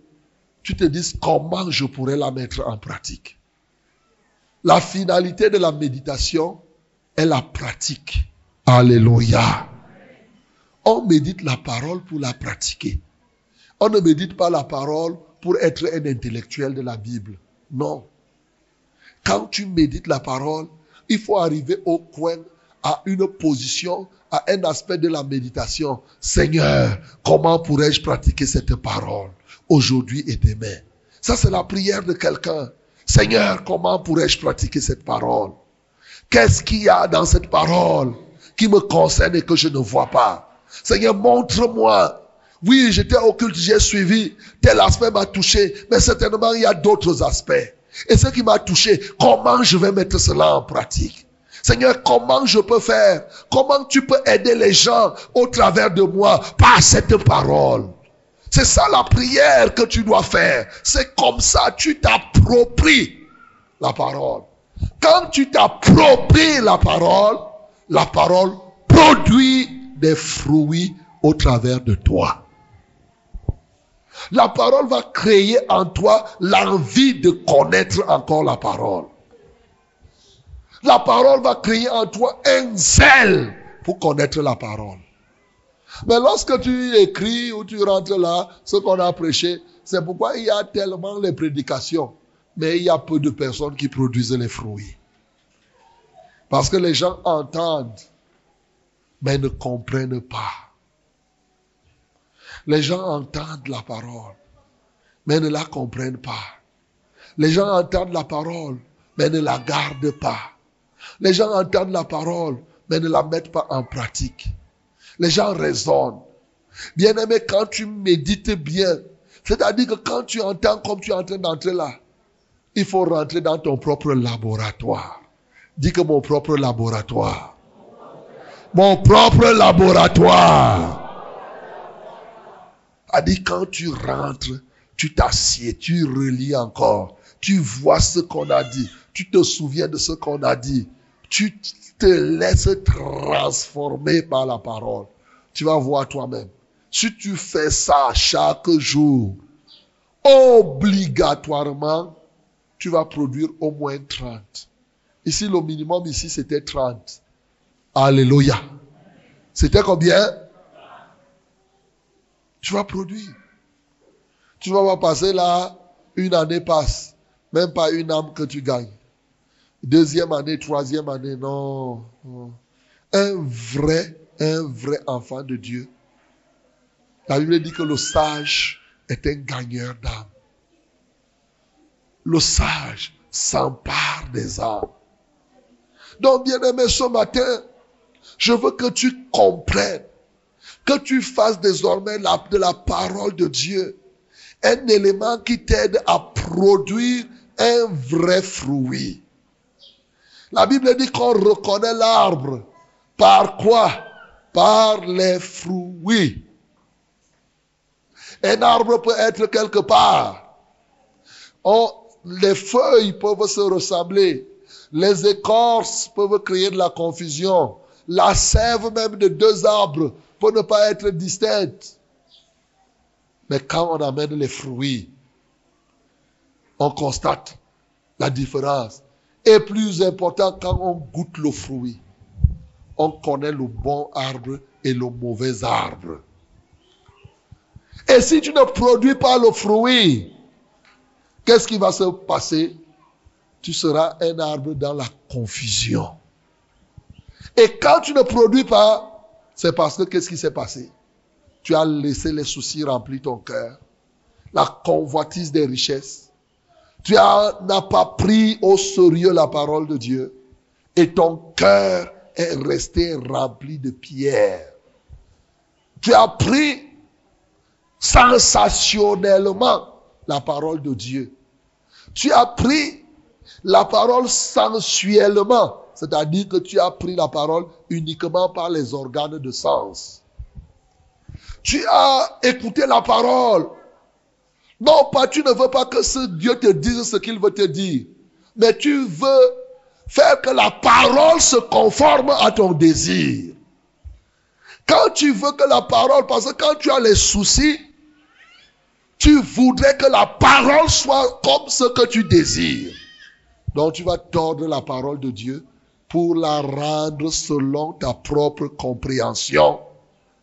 Speaker 1: tu te dises comment je pourrais la mettre en pratique. La finalité de la méditation est la pratique. Alléluia. On médite la parole pour la pratiquer. On ne médite pas la parole pour être un intellectuel de la Bible. Non. Quand tu médites la parole, il faut arriver au coin, à une position, à un aspect de la méditation. Seigneur, comment pourrais-je pratiquer cette parole aujourd'hui et demain? Ça, c'est la prière de quelqu'un. Seigneur, comment pourrais-je pratiquer cette parole? Qu'est-ce qu'il y a dans cette parole qui me concerne et que je ne vois pas? Seigneur, montre-moi. Oui, j'étais au j'ai suivi. Tel aspect m'a touché, mais certainement il y a d'autres aspects. Et ce qui m'a touché, comment je vais mettre cela en pratique? Seigneur, comment je peux faire? Comment tu peux aider les gens au travers de moi par cette parole? C'est ça la prière que tu dois faire. C'est comme ça, tu t'appropries la parole. Quand tu t'appropries la parole, la parole produit des fruits au travers de toi. La parole va créer en toi l'envie de connaître encore la parole. La parole va créer en toi un zèle pour connaître la parole. Mais lorsque tu écris ou tu rentres là, ce qu'on a prêché, c'est pourquoi il y a tellement les prédications, mais il y a peu de personnes qui produisent les fruits. Parce que les gens entendent, mais ne comprennent pas. Les gens entendent la parole, mais ne la comprennent pas. Les gens entendent la parole, mais ne la gardent pas. Les gens entendent la parole, mais ne la mettent pas en pratique. Les gens raisonnent. Bien aimé, quand tu médites bien, c'est-à-dire que quand tu entends comme tu es en train d'entrer là, il faut rentrer dans ton propre laboratoire. Dis que mon propre laboratoire. Mon propre laboratoire. A dit quand tu rentres, tu t'assieds, tu relis encore, Tu vois ce qu'on a dit. Tu te souviens de ce qu'on a dit. Tu te laisses transformer par la parole. Tu vas voir toi-même. Si tu fais ça chaque jour, obligatoirement, tu vas produire au moins 30. Ici, le minimum ici, c'était 30. Alléluia. C'était combien? Tu vas produire. Tu vas pas passer là, une année passe, même pas une âme que tu gagnes. Deuxième année, troisième année, non. Un vrai, un vrai enfant de Dieu. La Bible dit que le sage est un gagneur d'âme. Le sage s'empare des âmes. Donc, bien aimé, ce matin, je veux que tu comprennes, que tu fasses désormais de la parole de Dieu un élément qui t'aide à produire un vrai fruit. La Bible dit qu'on reconnaît l'arbre. Par quoi? Par les fruits. Un arbre peut être quelque part. les feuilles peuvent se ressembler. Les écorces peuvent créer de la confusion. La sève même de deux arbres peut ne pas être distincte. Mais quand on amène les fruits, on constate la différence. Et plus important, quand on goûte le fruit, on connaît le bon arbre et le mauvais arbre. Et si tu ne produis pas le fruit, qu'est-ce qui va se passer? Tu seras un arbre dans la confusion. Et quand tu ne produis pas, c'est parce que qu'est-ce qui s'est passé? Tu as laissé les soucis remplir ton cœur, la convoitise des richesses. Tu n'as pas pris au sérieux la parole de Dieu et ton cœur est resté rempli de pierres. Tu as pris sensationnellement la parole de Dieu. Tu as pris la parole sensuellement c'est-à-dire que tu as pris la parole uniquement par les organes de sens. Tu as écouté la parole. Non pas tu ne veux pas que ce Dieu te dise ce qu'il veut te dire, mais tu veux faire que la parole se conforme à ton désir. Quand tu veux que la parole, parce que quand tu as les soucis, tu voudrais que la parole soit comme ce que tu désires. Donc tu vas tordre la parole de Dieu pour la rendre selon ta propre compréhension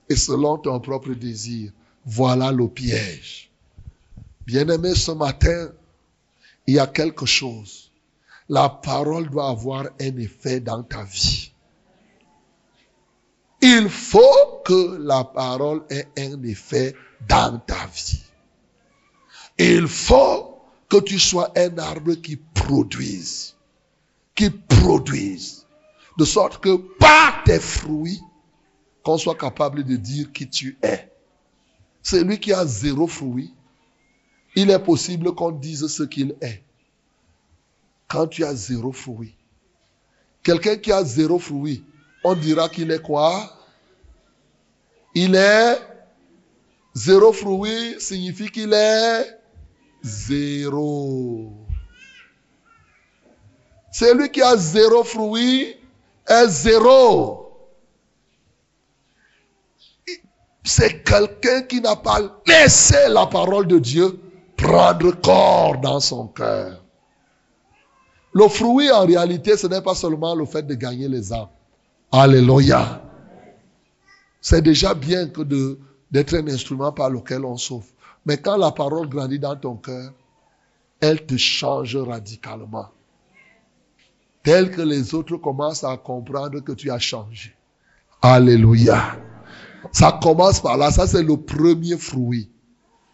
Speaker 1: et selon ton propre désir. Voilà le piège. Bien-aimé, ce matin, il y a quelque chose. La parole doit avoir un effet dans ta vie. Il faut que la parole ait un effet dans ta vie. Il faut que tu sois un arbre qui produise. Qui produise. De sorte que par tes fruits, qu'on soit capable de dire qui tu es. Celui qui a zéro fruit, il est possible qu'on dise ce qu'il est. Quand tu as zéro fruit. Quelqu'un qui a zéro fruit, on dira qu'il est quoi? Il est zéro fruit signifie qu'il est zéro. Celui qui a zéro fruit, est zéro. C'est quelqu'un qui n'a pas laissé la parole de Dieu prendre corps dans son cœur. Le fruit, en réalité, ce n'est pas seulement le fait de gagner les âmes. Alléluia. C'est déjà bien que d'être un instrument par lequel on souffre. Mais quand la parole grandit dans ton cœur, elle te change radicalement tel que les autres commencent à comprendre que tu as changé. Alléluia. Ça commence par là, ça c'est le premier fruit.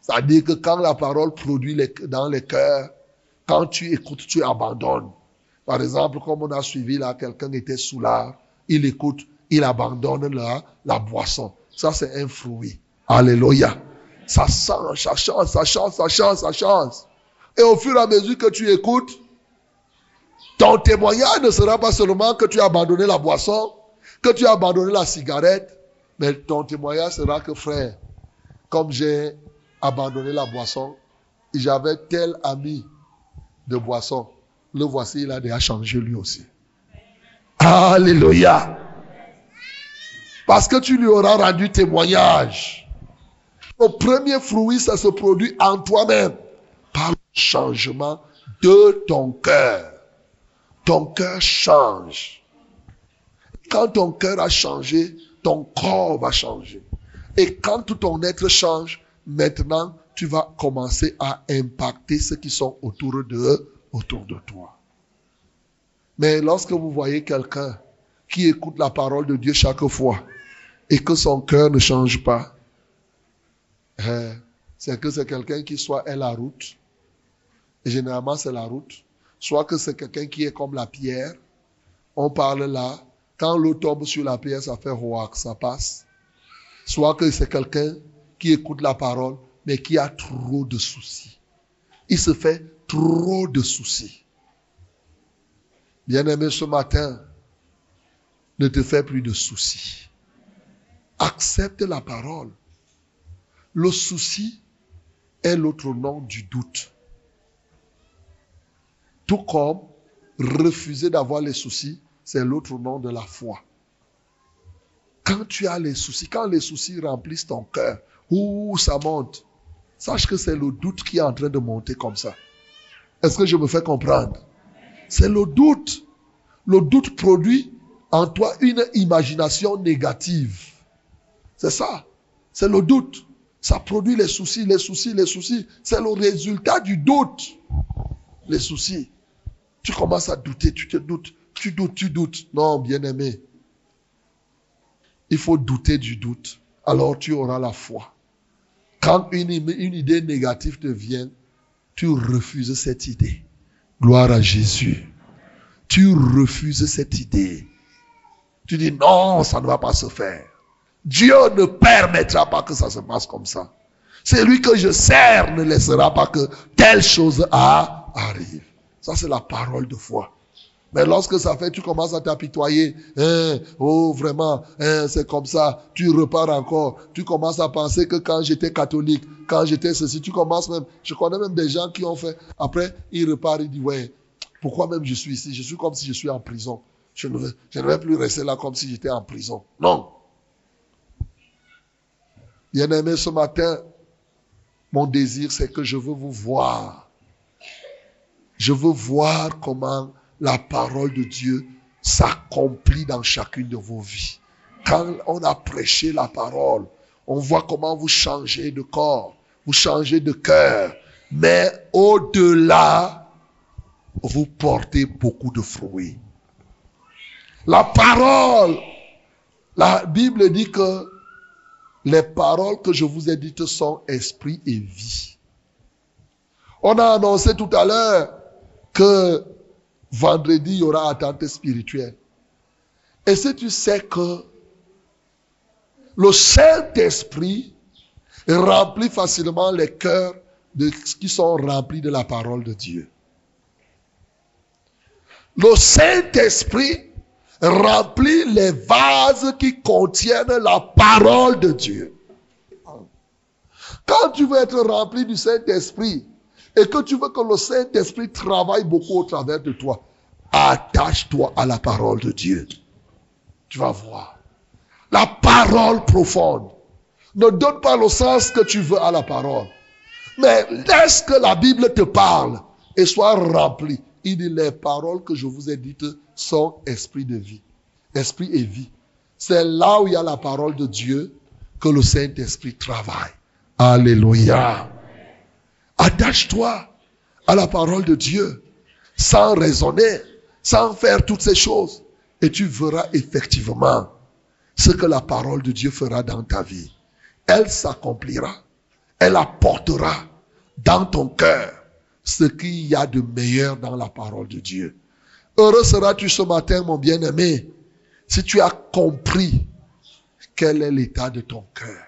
Speaker 1: C'est-à-dire que quand la parole produit dans les cœurs, quand tu écoutes, tu abandonnes. Par exemple, comme on a suivi là, quelqu'un était sous l'art, il écoute, il abandonne la, la boisson. Ça c'est un fruit. Alléluia. Ça change, ça change, ça change, ça change, ça change. Et au fur et à mesure que tu écoutes, ton témoignage ne sera pas seulement que tu as abandonné la boisson, que tu as abandonné la cigarette, mais ton témoignage sera que frère, comme j'ai abandonné la boisson, j'avais tel ami de boisson, le voici, il a déjà changé lui aussi. Alléluia. Parce que tu lui auras rendu témoignage. Le premier fruit, ça se produit en toi-même par le changement de ton cœur. Ton cœur change. Quand ton cœur a changé, ton corps va changer. Et quand tout ton être change, maintenant, tu vas commencer à impacter ceux qui sont autour de, autour de toi. Mais lorsque vous voyez quelqu'un qui écoute la parole de Dieu chaque fois et que son cœur ne change pas, hein, c'est que c'est quelqu'un qui soit est la route. Et généralement, c'est la route. Soit que c'est quelqu'un qui est comme la pierre. On parle là. Quand l'eau tombe sur la pierre, ça fait roi, ça passe. Soit que c'est quelqu'un qui écoute la parole, mais qui a trop de soucis. Il se fait trop de soucis. Bien-aimé, ce matin, ne te fais plus de soucis. Accepte la parole. Le souci est l'autre nom du doute. Tout comme refuser d'avoir les soucis, c'est l'autre nom de la foi. Quand tu as les soucis, quand les soucis remplissent ton cœur, ouh, ça monte? Sache que c'est le doute qui est en train de monter comme ça. Est-ce que je me fais comprendre? C'est le doute. Le doute produit en toi une imagination négative. C'est ça. C'est le doute. Ça produit les soucis, les soucis, les soucis. C'est le résultat du doute. Les soucis. Tu commences à douter, tu te doutes, tu doutes, tu doutes. Non, bien-aimé. Il faut douter du doute. Alors tu auras la foi. Quand une, idée négative te vient, tu refuses cette idée. Gloire à Jésus. Tu refuses cette idée. Tu dis non, ça ne va pas se faire. Dieu ne permettra pas que ça se passe comme ça. C'est lui que je sers ne laissera pas que telle chose arrive. Ça, c'est la parole de foi. Mais lorsque ça fait, tu commences à t'apitoyer. Hein, oh, vraiment, hein, c'est comme ça. Tu repars encore. Tu commences à penser que quand j'étais catholique, quand j'étais ceci, tu commences même. Je connais même des gens qui ont fait. Après, ils repartent, ils disent, ouais, pourquoi même je suis ici? Je suis comme si je suis en prison. Je ne, vais, je ne vais plus rester là comme si j'étais en prison. Non. Bien-aimé, ce matin, mon désir, c'est que je veux vous voir. Je veux voir comment la parole de Dieu s'accomplit dans chacune de vos vies. Quand on a prêché la parole, on voit comment vous changez de corps, vous changez de cœur, mais au-delà, vous portez beaucoup de fruits. La parole, la Bible dit que les paroles que je vous ai dites sont esprit et vie. On a annoncé tout à l'heure que vendredi, il y aura attente spirituelle. Et si tu sais que le Saint-Esprit remplit facilement les cœurs de, qui sont remplis de la parole de Dieu. Le Saint-Esprit remplit les vases qui contiennent la parole de Dieu. Quand tu veux être rempli du Saint-Esprit et que tu veux que le Saint-Esprit travaille beaucoup au travers de toi, attache-toi à la parole de Dieu. Tu vas voir. La parole profonde. Ne donne pas le sens que tu veux à la parole. Mais laisse que la Bible te parle et sois rempli. Il dit, les paroles que je vous ai dites sont esprit de vie. Esprit et vie. C'est là où il y a la parole de Dieu que le Saint-Esprit travaille. Alléluia. Attache-toi à la parole de Dieu sans raisonner, sans faire toutes ces choses. Et tu verras effectivement ce que la parole de Dieu fera dans ta vie. Elle s'accomplira. Elle apportera dans ton cœur ce qu'il y a de meilleur dans la parole de Dieu. Heureux seras-tu ce matin, mon bien-aimé, si tu as compris quel est l'état de ton cœur.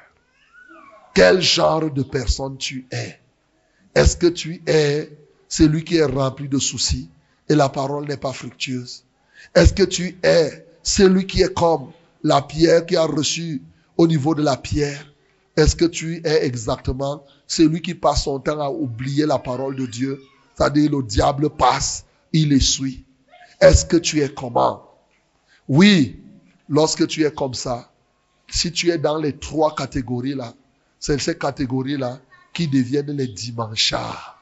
Speaker 1: Quel genre de personne tu es. Est-ce que tu es celui qui est rempli de soucis et la parole n'est pas fructueuse? Est-ce que tu es celui qui est comme la pierre qui a reçu au niveau de la pierre? Est-ce que tu es exactement celui qui passe son temps à oublier la parole de Dieu? C'est-à-dire le diable passe, il les suit. Est-ce que tu es comment? Oui, lorsque tu es comme ça, si tu es dans les trois catégories là, c'est ces catégories-là qui deviennent les dimanchards.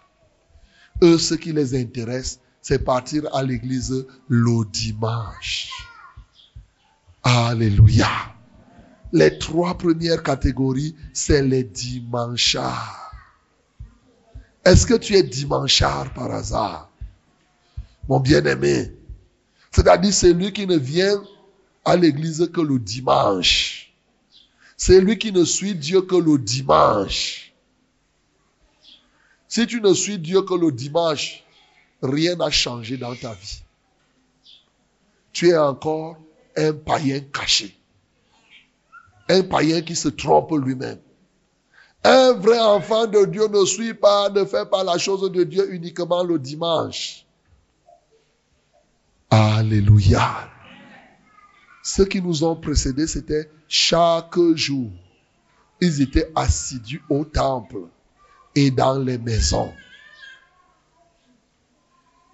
Speaker 1: Eux, ce qui les intéresse, c'est partir à l'église le dimanche. Alléluia. Les trois premières catégories, c'est les dimanchards. Est-ce que tu es dimanchard par hasard? Mon bien-aimé. C'est-à-dire celui qui ne vient à l'église que le dimanche. C'est lui qui ne suit Dieu que le dimanche. Si tu ne suis Dieu que le dimanche, rien n'a changé dans ta vie. Tu es encore un païen caché. Un païen qui se trompe lui-même. Un vrai enfant de Dieu ne suit pas, ne fait pas la chose de Dieu uniquement le dimanche. Alléluia. Ceux qui nous ont précédés, c'était chaque jour. Ils étaient assidus au temple et dans les maisons.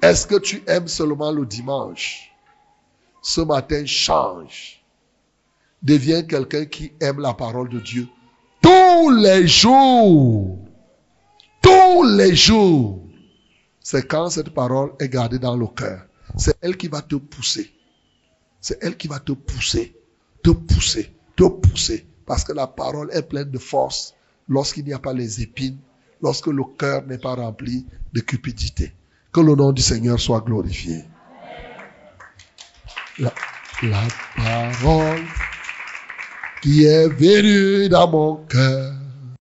Speaker 1: Est-ce que tu aimes seulement le dimanche? Ce matin, change. Deviens quelqu'un qui aime la parole de Dieu tous les jours. Tous les jours. C'est quand cette parole est gardée dans le cœur. C'est elle qui va te pousser. C'est elle qui va te pousser, te pousser, te pousser. Parce que la parole est pleine de force lorsqu'il n'y a pas les épines, lorsque le cœur n'est pas rempli de cupidité. Que le nom du Seigneur soit glorifié. La, parole qui est venue dans mon cœur